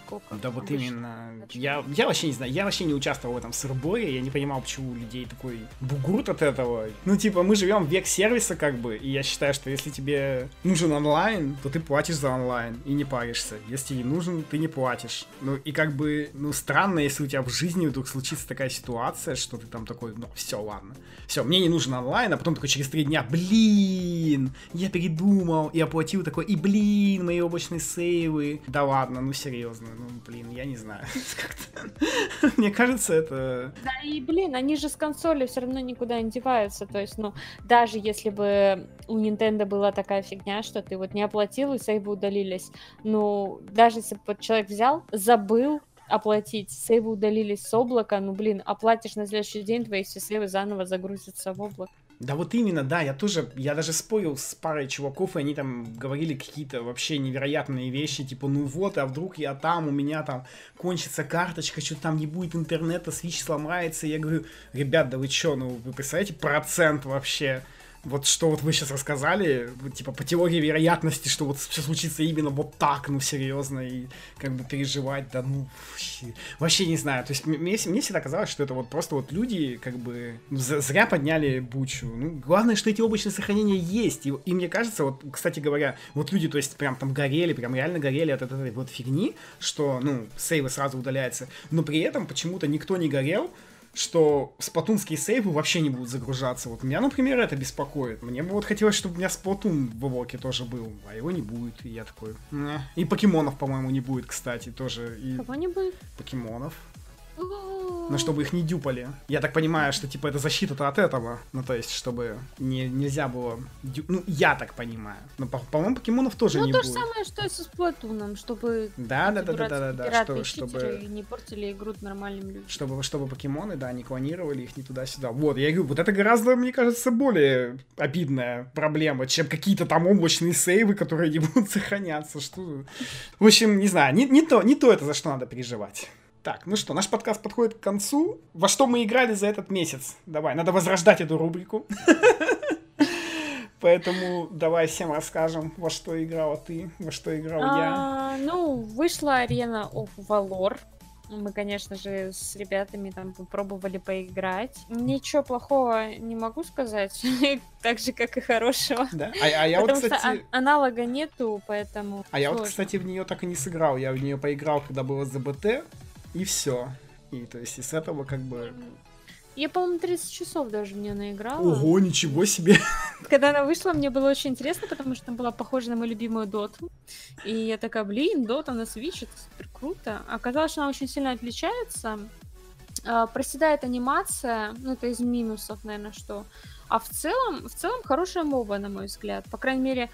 Сколько
Да вот
обычно.
именно. Я, я вообще не знаю, я вообще не участвовал в этом сырборе, я не понимал, почему у людей такой бугурт от этого. Ну, типа, мы живем в век сервиса, как бы, и я считаю, что если тебе нужен онлайн, то ты платишь за онлайн и не паришься. Если не нужен, ты не платишь. Ну, и как бы, ну, странно, если у тебя в жизни вдруг случится такая ситуация, что ты там такой, ну, все, ладно. Все, мне не нужен онлайн, а потом такой через три дня, блин, я передумал и оплатил такой, и блин, мои облачные сейвы. Да ладно, ну серьезно, ну блин, я не знаю. Мне кажется, это...
Да и, блин, они же с консоли все равно никуда не деваются. То есть, ну, даже если бы у Nintendo была такая фигня, что ты вот не оплатил и сейвы удалились, ну, даже если бы человек взял, забыл оплатить, сейвы удалились с облака, ну, блин, оплатишь на следующий день, твои все сейвы заново загрузятся в облако.
Да вот именно, да, я тоже, я даже спорил с парой чуваков, и они там говорили какие-то вообще невероятные вещи, типа, ну вот, а вдруг я там, у меня там кончится карточка, что-то там не будет интернета, свич сломается, я говорю, ребят, да вы чё, ну вы представляете процент вообще, вот что вот вы сейчас рассказали, типа по теории вероятности, что вот все случится именно вот так, ну серьезно, и как бы переживать, да ну вообще, вообще не знаю. То есть мне, мне всегда казалось, что это вот просто вот люди как бы зря подняли бучу. Ну, главное, что эти облачные сохранения есть. И, и мне кажется, вот, кстати говоря, вот люди, то есть прям там горели, прям реально горели от этой вот фигни, что, ну, сейвы сразу удаляются. Но при этом почему-то никто не горел, что сплатунские сейвы вообще не будут загружаться. Вот меня, например, это беспокоит. Мне бы вот хотелось, чтобы у меня сплатун в Эвоке тоже был, а его не будет. И я такой... «Мeh». И покемонов, по-моему, не будет, кстати, тоже. И
Кого-нибудь?
покемонов. Ну, чтобы их не дюпали. Я так понимаю, что, типа, это защита-то от этого. Ну, то есть, чтобы не, нельзя было... дю- Ну, я так понимаю. Но, по- по-моему, покемонов тоже
Ну,
не
то же
будет.
самое, что и со Сплатуном, чтобы
Да, да,
эти
да, да, да, да,
дурацкие
да,
пираты
что- чтобы...
не портили игру нормальным людям.
чтобы, чтобы покемоны, да, не клонировали их ни туда-сюда. Вот, я говорю, вот это гораздо, мне кажется, более обидная проблема, чем какие-то там облачные сейвы, которые не будут сохраняться. Что... В общем, не знаю, не, не, то, не то это, за что надо переживать. Так, ну что, наш подкаст подходит к концу. Во что мы играли за этот месяц? Давай, надо возрождать эту рубрику. Поэтому давай всем расскажем, во что играла ты, во что играл я.
А, ну, вышла арена of Valor. Мы, конечно же, с ребятами там попробовали поиграть. Ничего плохого не могу сказать, так же, как и хорошего.
Да? А, а я вот,
Потому что
кстати...
а- аналога нету, поэтому
А я вот, кстати, в нее так и не сыграл. Я в нее поиграл, когда было ЗБТ, и все. И то есть из этого как бы.
Я, по-моему, 30 часов даже в нее наиграла.
Ого, ничего себе!
Когда она вышла, мне было очень интересно, потому что она была похожа на мою любимую доту. И я такая, блин, дота на Switch, это супер круто. Оказалось, что она очень сильно отличается. А, проседает анимация, ну это из минусов, наверное, что. А в целом, в целом хорошая моба, на мой взгляд. По крайней мере,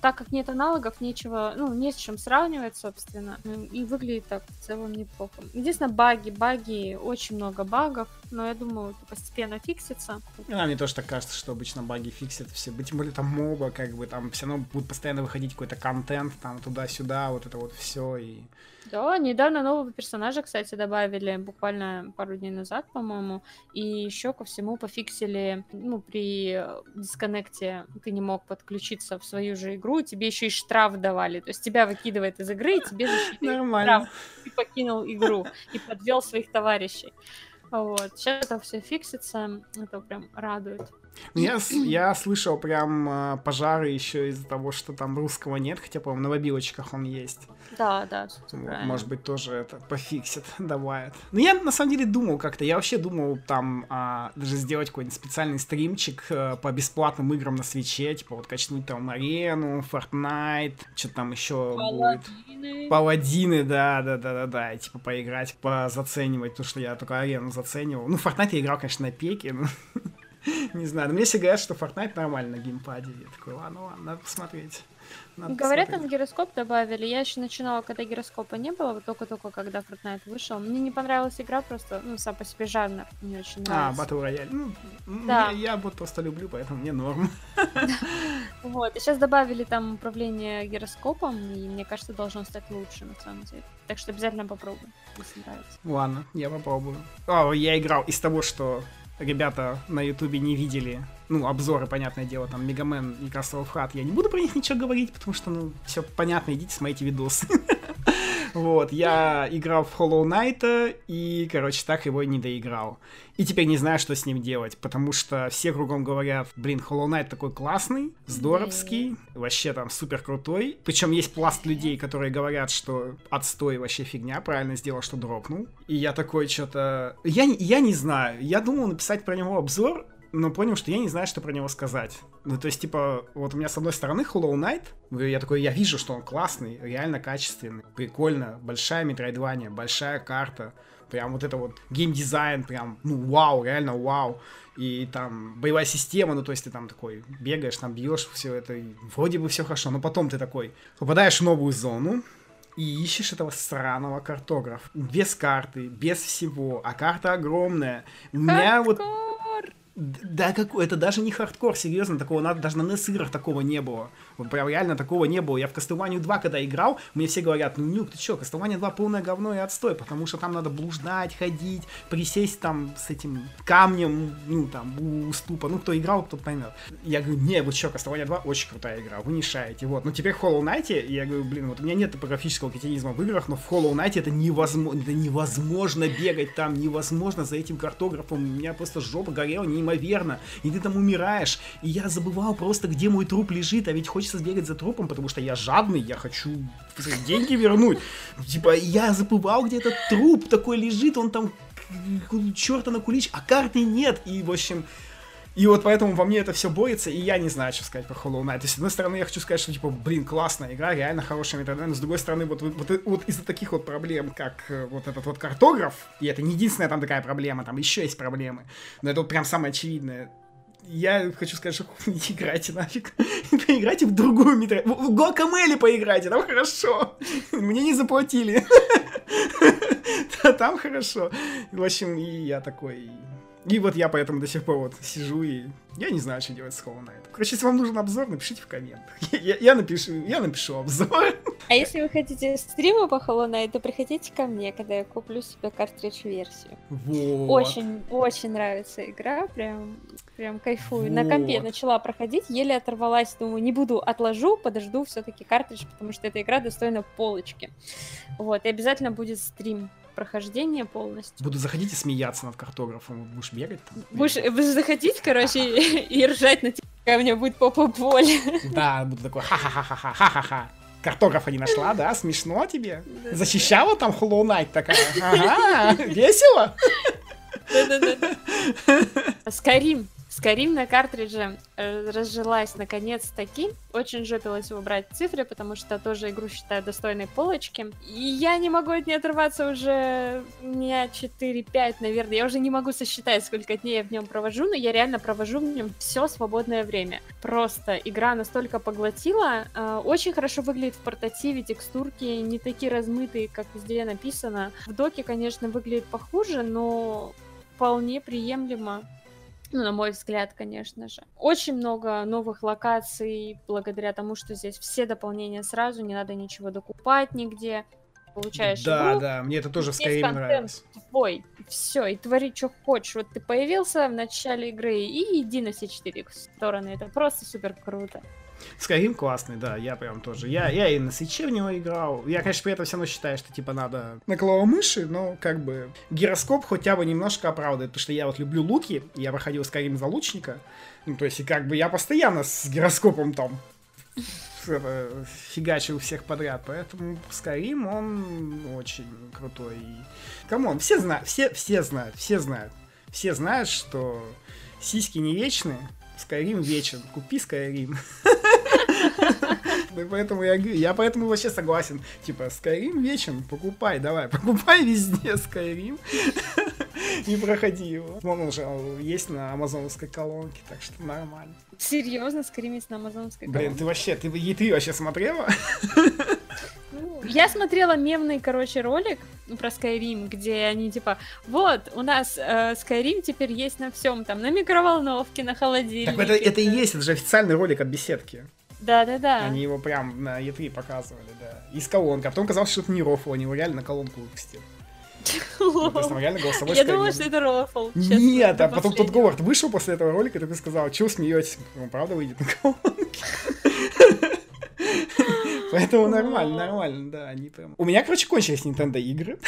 так как нет аналогов, нечего, ну, не с чем сравнивать, собственно. Ну, И выглядит так в целом неплохо. Единственное, баги, баги, очень много багов. но я думаю, это постепенно фиксится.
А, мне тоже так кажется, что обычно баги фиксят все, тем более там моба, как бы там все равно будет постоянно выходить какой-то контент, там туда-сюда, вот это вот все и
да, недавно нового персонажа, кстати, добавили буквально пару дней назад, по-моему. И еще ко всему пофиксили, ну, при дисконнекте ты не мог подключиться в свою же игру, тебе еще и штраф давали. То есть тебя выкидывает из игры, и тебе
Нормально.
штраф. Ты покинул игру и подвел своих товарищей. Вот. Сейчас это все фиксится, это прям радует.
Я, я слышал прям э, пожары еще из-за того, что там русского нет, хотя, по-моему, на мобилочках он есть.
Да, да.
Может быть, тоже это пофиксит, добавят. Ну, я на самом деле думал как-то, я вообще думал там а, даже сделать какой-нибудь специальный стримчик а, по бесплатным играм на свече, типа вот качнуть там Арену, Fortnite, что там еще
Паладины.
будет. Паладины, да, да, да, да, да, и типа поиграть, позаценивать, потому что я только Арену заценивал. Ну, Fortnite я играл, конечно, на пеке, но Не знаю, но мне все говорят, что Fortnite нормально на геймпаде. Я такой, ладно, ладно, надо посмотреть.
Надо Говорят, посмотреть. там гироскоп добавили. Я еще начинала, когда гироскопа не было, вот только-только когда Fortnite вышел. Мне не понравилась игра просто, ну, сам по себе жанр не очень а,
нравится. А, Battle Royale. Ну, да. я, я вот просто люблю, поэтому мне норм.
Вот, и сейчас добавили там управление гироскопом, и мне кажется, должно стать лучше, на самом деле. Так что обязательно попробуй, если нравится.
Ладно, я попробую. О, я играл из того, что ребята на ютубе не видели, ну, обзоры, понятное дело, там, Мегамен и Castle of я не буду про них ничего говорить, потому что, ну, все понятно, идите смотрите видосы. Вот, я играл в Hollow Knight, и, короче, так его и не доиграл. И теперь не знаю, что с ним делать, потому что все кругом говорят, блин, Hollow Knight такой классный, здоровский, вообще там супер крутой. Причем есть пласт людей, которые говорят, что отстой вообще фигня, правильно сделал, что дропнул. И я такой что-то... Я, я не знаю, я думал написать про него обзор, но понял, что я не знаю, что про него сказать. Ну, то есть, типа, вот у меня с одной стороны Hollow Knight, я такой, я вижу, что он классный, реально качественный, прикольно, большая метроидвания, большая карта, прям вот это вот геймдизайн, прям, ну, вау, реально вау. И там боевая система, ну, то есть ты там такой бегаешь, там бьешь, все это, и вроде бы все хорошо, но потом ты такой попадаешь в новую зону, и ищешь этого сраного картографа. Без карты, без всего, а карта огромная. У меня вот да, как, это даже не хардкор, серьезно, такого надо, даже на NES играх такого не было. Вот прям реально такого не было. Я в Castlevania 2, когда играл, мне все говорят, ну, Нюк, ты чё, Castlevania 2 полное говно и отстой, потому что там надо блуждать, ходить, присесть там с этим камнем, ну, там, у ступа. Ну, кто играл, тот поймет. Я говорю, не, вы чё, Castlevania 2 очень крутая игра, вы не шаете. Вот, но теперь в Hollow Knight, я говорю, блин, вот у меня нет топографического кретинизма в играх, но в Hollow Knight это невозможно, это невозможно бегать там, невозможно за этим картографом. У меня просто жопа горела неимоверно. И ты там умираешь, и я забывал просто, где мой труп лежит, а ведь хочется сбегать за трупом, потому что я жадный, я хочу деньги вернуть. Типа, я забывал, где этот труп такой лежит, он там черта на кулич, а карты нет, и, в общем, и вот поэтому во мне это все борется, и я не знаю, что сказать про Hollow Knight. То есть, с одной стороны, я хочу сказать, что, типа, блин, классная игра, реально хорошая методика, но с другой стороны, вот, вот, вот из-за таких вот проблем, как э, вот этот вот картограф, и это не единственная там такая проблема, там еще есть проблемы, но это вот прям самое очевидное, я хочу сказать, что не играйте нафиг. Поиграйте в другую метро. В Гуакамеле поиграйте, там хорошо. Мне не заплатили. Там хорошо. В общем, и я такой... И вот я поэтому до сих пор вот сижу и я не знаю, что делать с Hollow Knight. Короче, если вам нужен обзор, напишите в комментах. Я, я, напишу, я напишу обзор.
А если вы хотите стримы по Hollow Knight, то приходите ко мне, когда я куплю себе картридж-версию.
Вот.
Очень, очень нравится игра, прям, прям кайфую. Вот. На компе начала проходить, еле оторвалась, думаю, не буду, отложу, подожду все-таки картридж, потому что эта игра достойна полочки. Вот, и обязательно будет стрим прохождение полностью.
Буду заходить и смеяться над картографом. Будешь бегать там?
Будешь, будешь заходить, короче, и ржать на тебя, у меня будет попа боль.
Да, буду такой ха-ха-ха-ха-ха-ха-ха. Картографа не нашла, да? Смешно тебе? Защищала там Hollow Knight такая? Ага, весело?
Да-да-да. Скарим. Скорим на картридже э, разжилась наконец-таки. Очень жопилась его брать цифры, потому что тоже игру считаю достойной полочки. И я не могу от нее оторваться уже дня 4-5, наверное. Я уже не могу сосчитать, сколько дней я в нем провожу, но я реально провожу в нем все свободное время. Просто игра настолько поглотила. Э, очень хорошо выглядит в портативе, текстурки не такие размытые, как везде написано. В доке, конечно, выглядит похуже, но вполне приемлемо. Ну, на мой взгляд, конечно же. Очень много новых локаций, благодаря тому, что здесь все дополнения сразу, не надо ничего докупать нигде. Получаешь
Да,
игру,
да, мне это тоже скорее
контент
нравилось.
твой, все, и твори, что хочешь. Вот ты появился в начале игры, и иди на все четыре стороны. Это просто супер круто.
Skyrim классный, да, я прям тоже. Я, я и на Switch е в него играл. Я, конечно, при этом все равно считаю, что типа надо на клавомыши, но как бы гироскоп хотя бы немножко оправдывает, потому что я вот люблю луки, я проходил Skyrim за лучника, ну то есть и как бы я постоянно с гироскопом там фигачил всех подряд, поэтому Skyrim, он очень крутой. Come on, все знают, все, все знают, все знают. Все знают, что сиськи не вечные, Skyrim вечен. Купи Skyrim. Поэтому я говорю, я поэтому вообще согласен. Типа, Skyrim вечен, покупай, давай, покупай везде Skyrim. И проходи его. Он уже есть на амазоновской колонке, так что нормально.
Серьезно, скримить на амазонской
Блин, ты вообще, ты, и ты вообще смотрела?
Ну, Я смотрела мемный, короче, ролик про Skyrim, где они типа, вот, у нас э, Skyrim теперь есть на всем, там, на микроволновке, на холодильнике.
Так это, это и есть, это же официальный ролик от беседки.
Да-да-да.
Они его прям на E3 показывали, да. И с колонкой. А потом казалось, что это не рофл, они его реально на колонку выпустили. Ну, реально голосовой
Я думала, что это рофл.
Нет, а потом тот. Говард вышел после этого ролика и такой сказал, чего смеетесь? Он правда выйдет на колонке. Поэтому нормально, нормально, да, они прям... У меня, короче, кончились Nintendo игры.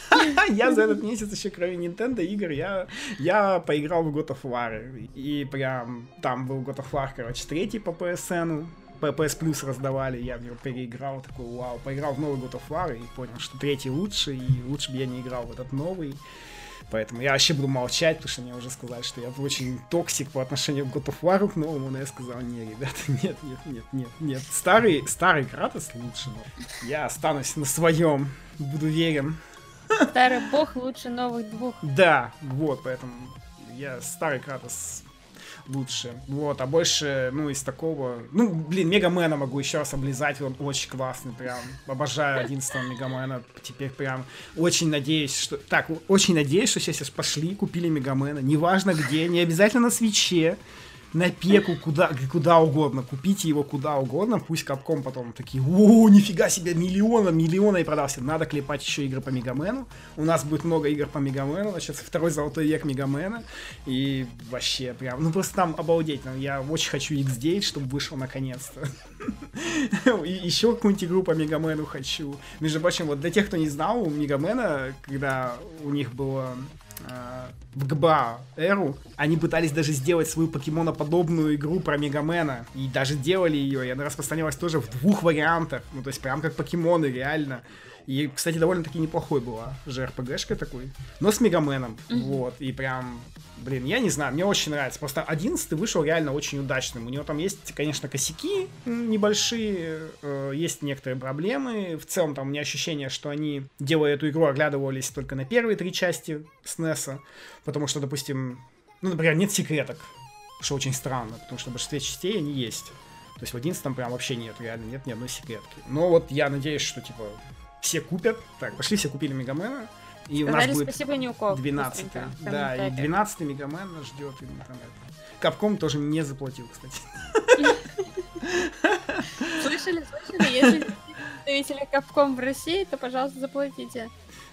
Я за этот месяц еще, кроме Nintendo игр, я, я поиграл в God of War. И прям там был God of War, короче, третий по PSN. PS Plus раздавали, я в него переиграл, такой, вау, поиграл в новый God of War и понял, что третий лучше, и лучше бы я не играл в этот новый. Поэтому я вообще буду молчать, потому что мне уже сказали, что я очень toxic по отношению к God of War к новому, но я сказал, не, ребята, нет, нет, нет, нет, нет. Старый, старый Кратос лучше, но я останусь на своем, буду верен.
Старый бог лучше новых двух.
Да, вот, поэтому я старый Кратос лучше. Вот, а больше, ну, из такого... Ну, блин, Мегамена могу еще раз облизать, он очень классный, прям. Обожаю 11 Мегамена. Теперь прям очень надеюсь, что... Так, очень надеюсь, что сейчас пошли, купили Мегамена. Неважно где, не обязательно на свече. На пеку, куда, куда угодно. Купите его куда угодно. Пусть Капком потом такие, о, нифига себе, миллиона, миллиона и продался. Надо клепать еще игры по Мегамену. У нас будет много игр по Мегамену. Начнется второй золотой век Мегамена. И вообще прям, ну просто там обалдеть. Ну, Я очень хочу X9, чтобы вышел наконец-то. Еще какую-нибудь игру по Мегамену хочу. Между прочим, вот для тех, кто не знал, у Мегамена, когда у них было в ГБА эру, они пытались даже сделать свою покемоноподобную игру про Мегамена. И даже делали ее, и она распространялась тоже в двух вариантах. Ну, то есть прям как покемоны, реально. И, кстати, довольно-таки неплохой была РПГшка такой. Но с Мегаменом. Вот. И прям, блин, я не знаю, мне очень нравится. Просто 11 вышел реально очень удачным. У него там есть, конечно, косяки небольшие, э, есть некоторые проблемы. В целом там у меня ощущение, что они, делая эту игру, оглядывались только на первые три части SNES. Потому что, допустим, ну, например, нет секреток. Что очень странно, потому что в большинстве частей они есть. То есть в 11 там прям вообще нет, реально нет ни одной секретки. Но вот я надеюсь, что типа все купят. Так, пошли, все купили Мегамена. И у нас
Сказали
будет
спасибо Ньюко.
12
быстренько в
Да, и
комментариях.
12 Мегамен нас ждет. И там. Капком тоже не заплатил, кстати.
Слышали, слышали? Если представители Капком в России, то, пожалуйста, заплатите.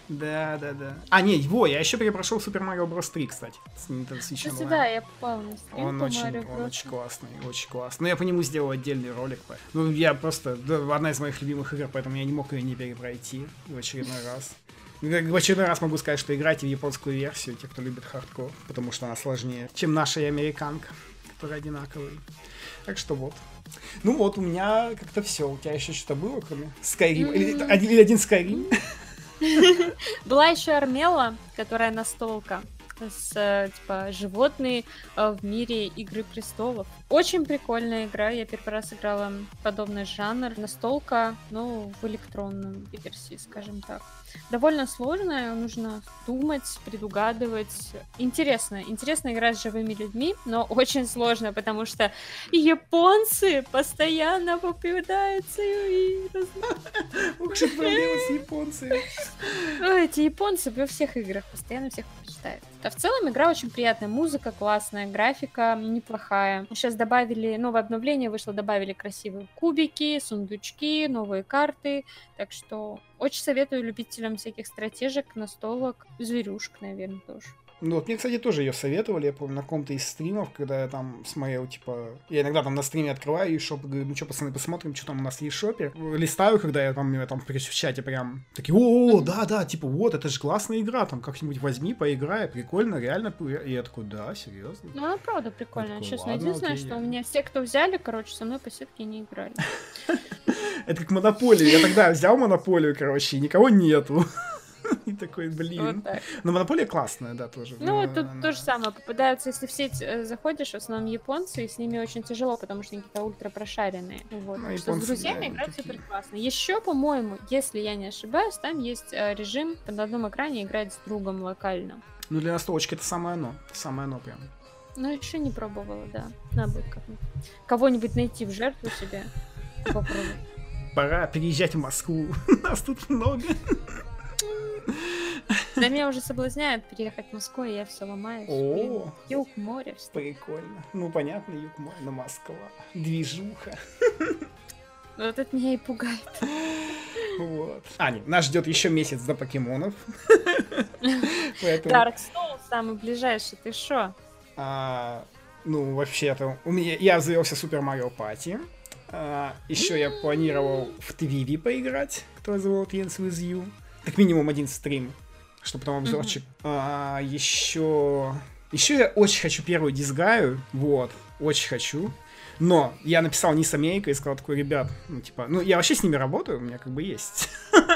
Да, да, да. А, не, его, я еще перепрошел Супер Марио Bros. 3, кстати. С Nintendo Switch
Кстати,
Online.
да, я попала на стрим
Он
по
очень,
Марио
он
Брос.
очень классный, очень классный. Но я по нему сделал отдельный ролик. Ну, я просто... да, одна из моих любимых игр, поэтому я не мог ее не перепройти в очередной раз. Ну, В очередной раз могу сказать, что играйте в японскую версию, те, кто любит хардкор, потому что она сложнее, чем наша и американка, которые одинаковые. Так что вот. Ну вот, у меня как-то все. У тебя еще что-то было, кроме Skyrim? Или,
М.
один, или один Skyrim?
Была еще Армела, которая настолка с э, типа животные э, в мире Игры престолов. Очень прикольная игра. Я первый раз играла подобный жанр. Настолка, но в электронном версии, скажем так. Довольно сложная, нужно думать, предугадывать. Интересно, интересно играть с живыми людьми, но очень сложно, потому что японцы постоянно попадаются и
Ух.
Ой, эти японцы во всех играх постоянно всех побеждают. А в целом игра очень приятная, музыка классная, графика неплохая. Сейчас добавили, новое обновление вышло, добавили красивые кубики, сундучки, новые карты, так что очень советую любителям всяких стратежек, настолок, зверюшек, наверное, тоже.
Ну вот мне, кстати, тоже ее советовали, я помню, на каком-то из стримов, когда я там смотрел, типа, я иногда там на стриме открываю и шоп, говорю, ну что, пацаны, посмотрим, что там у нас есть в шопе. Листаю, когда я там, я там в чате прям, такие, о, да, да, типа, вот, это же классная игра, там, как-нибудь возьми, поиграй, прикольно, реально. И я такой, да, серьезно.
Ну, она правда прикольная, такой, честно. Единственное, окей, что у меня все, кто взяли, короче, со мной по сетке не играли.
Это как монополия. Я тогда взял монополию, короче, и никого нету. И такой, блин. Вот Но монополия классная, да, тоже.
Ну, вот тут то же самое. Попадаются, если в сеть э, заходишь, в основном японцы, и с ними очень тяжело, потому что они какие-то ультра прошаренные. Вот. Ну, что с друзьями играть супер классно. Еще, по-моему, если я не ошибаюсь, там есть э, режим на одном экране играть с другом локально.
Ну, для настолочки это самое оно. Самое оно прям.
Ну, еще не пробовала, да. Надо будет. Кого-нибудь найти в жертву себе. Попробовать.
Пора переезжать в Москву. Нас тут много.
Да меня уже соблазняют переехать в Москву, и я все ломаю. О, юг, море.
Прикольно. Ну, понятно, юг, море, но Москва. Движуха.
Вот это меня и пугает.
Вот. А, нет, нас ждет еще месяц до покемонов.
Поэтому... Dark Souls самый ближайший, ты шо?
А, ну, вообще-то, у меня я завелся Супер Марио Пати. Еще я планировал в Твиви поиграть, кто зовут Ends With You как минимум один стрим, чтобы потом обзорчик. Mm-hmm. А, еще... Еще я очень хочу первую дизгаю, вот, очень хочу. Но я написал Низ Америка и сказал такой, ребят, ну, типа, ну, я вообще с ними работаю, у меня как бы есть.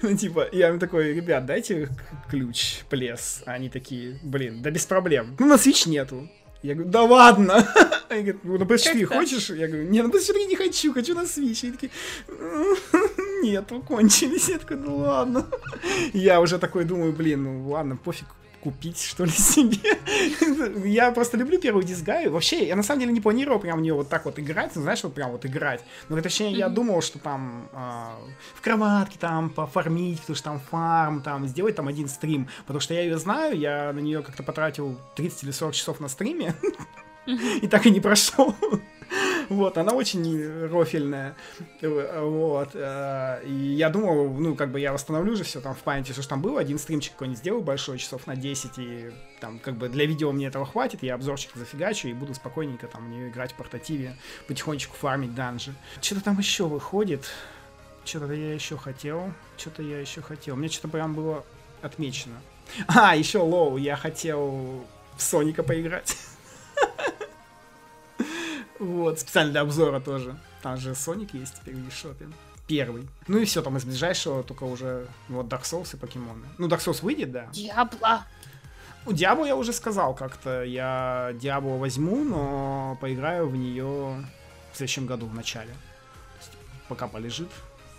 Ну, типа, я им такой, ребят, дайте ключ, плес. Они такие, блин, да без проблем. Ну, на Switch нету. Я говорю, да ладно. Они говорят, ну на PS4 хочешь? Я говорю, не, на PS4 не хочу, хочу на Switch. Они такие, нет, кончились. Я такой, ну ладно. Я уже такой думаю, блин, ну ладно, пофиг, купить, что ли, себе. я просто люблю первую дисгаю. Вообще, я на самом деле не планировал прям в нее вот так вот играть, ну, знаешь, вот прям вот играть. Но, точнее, я думал, что там э, в кроватке там пофармить, потому что там фарм, там, сделать там один стрим. Потому что я ее знаю, я на нее как-то потратил 30 или 40 часов на стриме. И так и не прошел. Вот, она очень рофельная. Вот. Э, и я думал, ну, как бы я восстановлю же все там в памяти, что ж там было, один стримчик какой-нибудь сделаю большой, часов на 10, и там как бы для видео мне этого хватит, я обзорчик зафигачу и буду спокойненько там не играть в портативе, потихонечку фармить данжи. Что-то там еще выходит. Что-то я еще хотел. Что-то я еще хотел. Меня что-то прям было отмечено. А, еще лоу, я хотел в Соника поиграть. Вот, специально для обзора тоже. Там же Соник есть теперь в eShop. Первый. Ну и все, там из ближайшего только уже вот Dark Souls и покемоны. Ну, Dark Souls выйдет, да.
Diablo.
У Diablo я уже сказал как-то. Я Diablo возьму, но поиграю в нее в следующем году, в начале. пока полежит.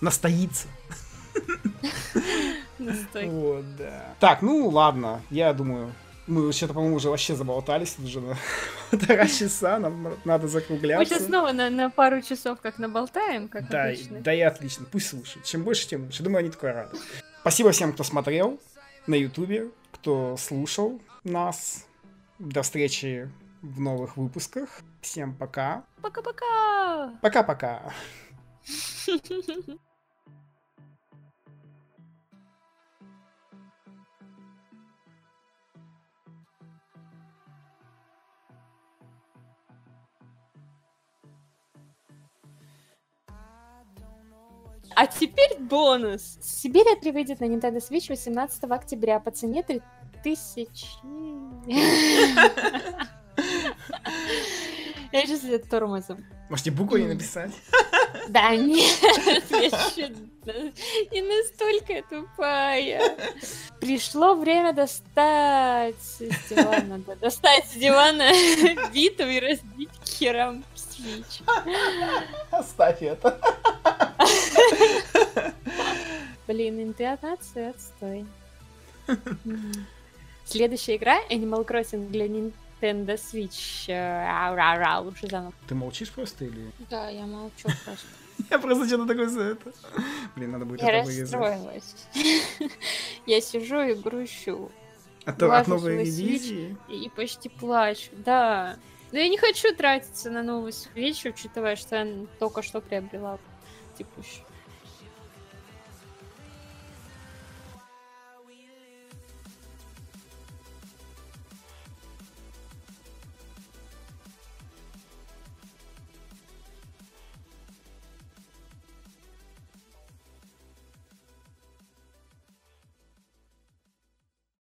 Настоится. Вот, да. Так, ну ладно, я думаю, мы что-то, по-моему, уже вообще заболтались уже полтора часа, нам надо закругляться. Мы
сейчас снова на, на пару часов как наболтаем, как
да,
обычно.
Да, и отлично, пусть слушают. Чем больше, тем лучше. Думаю, они такое рады. Спасибо всем, кто смотрел на ютубе, кто слушал нас. До встречи в новых выпусках. Всем пока.
Пока-пока.
Пока-пока.
А теперь бонус. Сибирь выйдет на Nintendo Switch 18 октября по цене 3000. Я сейчас это тормозом.
Можете буквы не написать?
Да нет, я еще не настолько тупая. Пришло время достать с дивана, достать с дивана биту и разбить херам Switch.
Оставь это.
Блин, интонация отстой. Следующая игра Animal Crossing для Nintendo Switch. Ау-ау-ау, лучше заново.
Ты молчишь просто или?
Да, я молчу просто.
Я просто что-то такое за это. Блин, надо будет
я это вырезать. Я сижу и грущу.
От, от
глажу
новой ревизии?
и почти плачу, да. Но я не хочу тратиться на новую Switch, учитывая, что я только что приобрела текущую.